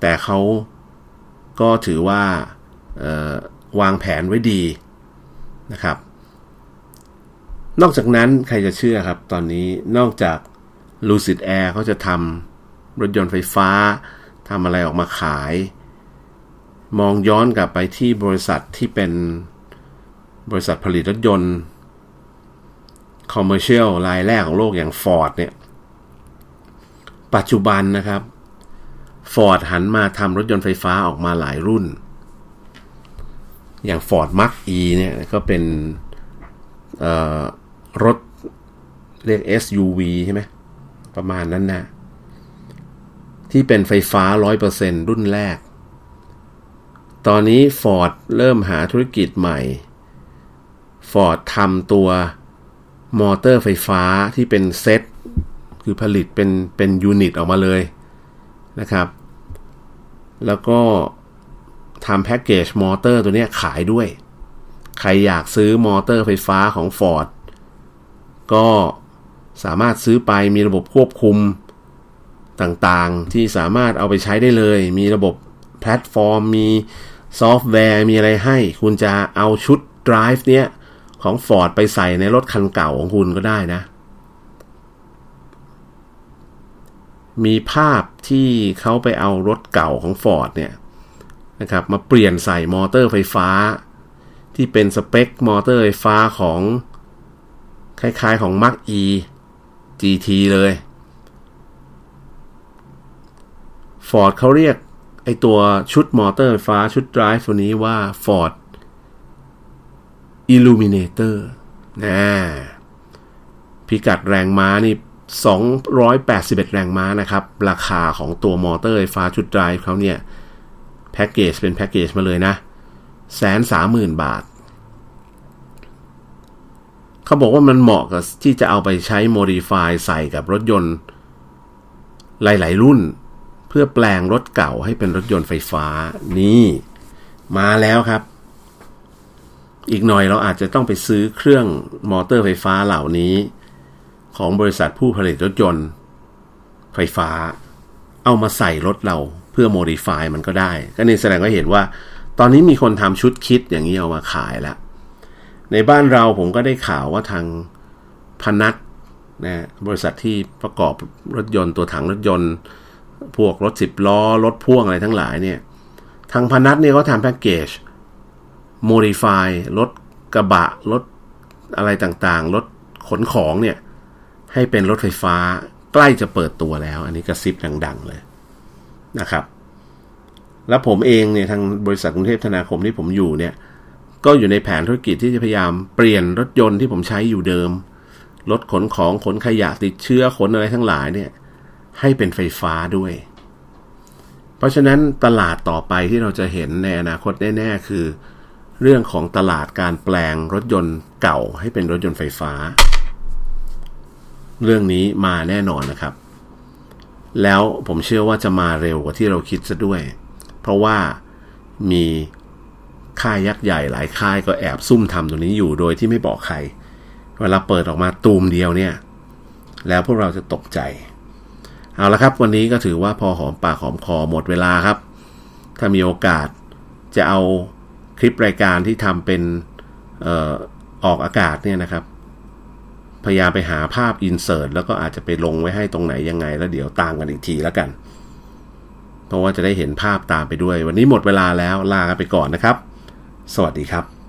แต่เขาก็ถือว่าวางแผนไว้ดีนะครับ นอกจากนั้นใครจะเชื่อครับ ตอนนี้นอกจาก Lucid Air เขาจะทำ รถยนต์ไฟฟ้าทำอะไรออกมาขาย มองย้อนกลับไปที่บริษัทที่เป็นบริษัทผลิตรถยนต์คอมเมอร์เชียลรายแรกของโลกอย่าง Ford เนี่ย ปัจจุบันนะครับ Ford หันมาทำรถยนต์ไฟฟ้าออกมาหลายรุ่น อย่าง Ford Mach E เนี่ยก็เป็นรถเรียก SUV ใช่ไหมประมาณนั้นนะ ที่เป็นไฟฟ้า 100%รุ่นแรก ตอนนี้ Ford เริ่มหาธุรกิจใหม่ Ford ทำตัวมอเตอร์ไฟฟ้าที่เป็นเซตคือผลิตเป็นเป็น unit ออกมาเลยนะครับ แล้วก็ทำแพ็กเกจมอเตอร์ตัวนี้ขายด้วย ใครอยากซื้อมอเตอร์ไฟฟ้าของ Ford ก็สามารถซื้อไปมีระบบควบคุม ต่างๆ ที่สามารถเอาไปใช้ได้เลย มีระบบแพลตฟอร์ม มีซอฟต์แวร์ มีอะไรให้ คุณจะเอาชุด drive เนี้ยของ Ford ไปใส่ในรถคันเก่าของคุณก็ได้นะ มีภาพที่เขาไปเอารถเก่าของ Ford เนี่ยนะครับมาเปลี่ยนใส่มอเตอร์ไฟฟ้า ที่เป็นสเปคมอเตอร์ไฟฟ้าของคล้ายๆของ Mark E GT เลย Ford เขาเรียกไอตัวชุดมอเตอร์ไฟฟ้าชุด drive ตัวนี้ว่า Ford Illuminator นะพิกัดแรงม้านี่ 281 แรงม้านะครับ ราคาของตัวมอเตอร์ไฟฟ้าชุด drive เขาเนี่ย แพ็กเกจเป็นแพ็กเกจมาเลยนะแสนสามหมื่นบาท เขาบอกว่ามันเหมาะกับที่จะเอาไปใช้ modify ใส่กับรถยนต์ หลาย ๆ รุ่น พื่อแปลงรถเก่าให้เป็นรถยนต์ไฟฟ้านี่มาแล้วครับ อีกหน่อยเราอาจจะต้องไปซื้อเครื่องมอเตอร์ไฟฟ้าเหล่านี้ ของบริษัทผู้ผลิตรถยนต์ ไฟฟ้า เอามาใส่รถเราเพื่อ modify มันก็ได้ ก็นี่แสดงว่าเห็นว่า ตอนนี้มีคนทำชุดคิดอย่างนี้เอามาขายแล้ว ในบ้านเราผมก็ได้ข่าวว่าทางพนัทนะบริษัทที่ประกอบรถยนต์ตัวถังรถยนต์ พวกรถสิบล้อ รถพ่วงอะไรทั้งหลายเนี่ย ทางพนัทเนี่ยเขาทำแพ็กเกจ modify รถกระบะ รถอะไรต่างๆ รถขนของเนี่ย ให้เป็นรถไฟฟ้าใกล้จะเปิดตัวแล้ว อันนี้กระซิบดัง ๆ เลยนะครับ แล้วผมเองเนี่ยทางบริษัทกรุงเทพธนาคมที่ผมอยู่เนี่ย ก็อยู่ในแผนธุรกิจที่จะพยายามเปลี่ยนรถยนต์ที่ผมใช้อยู่เดิม รถขนของขนขยะติดเชื้อขนอะไรทั้งหลายเนี่ย ให้เป็นไฟฟ้าด้วย เพราะฉะนั้นตลาดต่อไปที่เราจะเห็นในอนาคตแน่ๆคือ เรื่องของตลาดการแปลงรถยนต์เก่าให้เป็นรถยนต์ไฟฟ้า เรื่องนี้มาแน่นอนนะครับ แล้วผมเชื่อว่าจะมาเร็วกว่าที่เราคิดซะด้วย เพราะว่ามีค่ายยักษ์ใหญ่หลายค่ายก็แอบซุ่มทำตรงนี้อยู่โดยที่ไม่บอกใคร เวลาเปิดออกมาตูมเดียวเนี่ย แล้วพวกเราจะตกใจ เอาละครับวันนี้ก็ถือว่าพอหอมปากหอมคอหมดเวลาครับ ถ้ามีโอกาสจะเอาคลิปรายการที่ทำเป็นออออกอากาศเนี่ยนะครับ พยายามไปหาภาพอินเสิร์ตแล้วก็อาจจะไปลงไว้ให้ตรงไหนยังไง แล้วเดี๋ยวตามกันอีกทีแล้วกัน เพราะว่าจะได้เห็นภาพตามไปด้วย วันนี้หมดเวลาแล้วลากันไปก่อนนะครับ สวัสดีครับ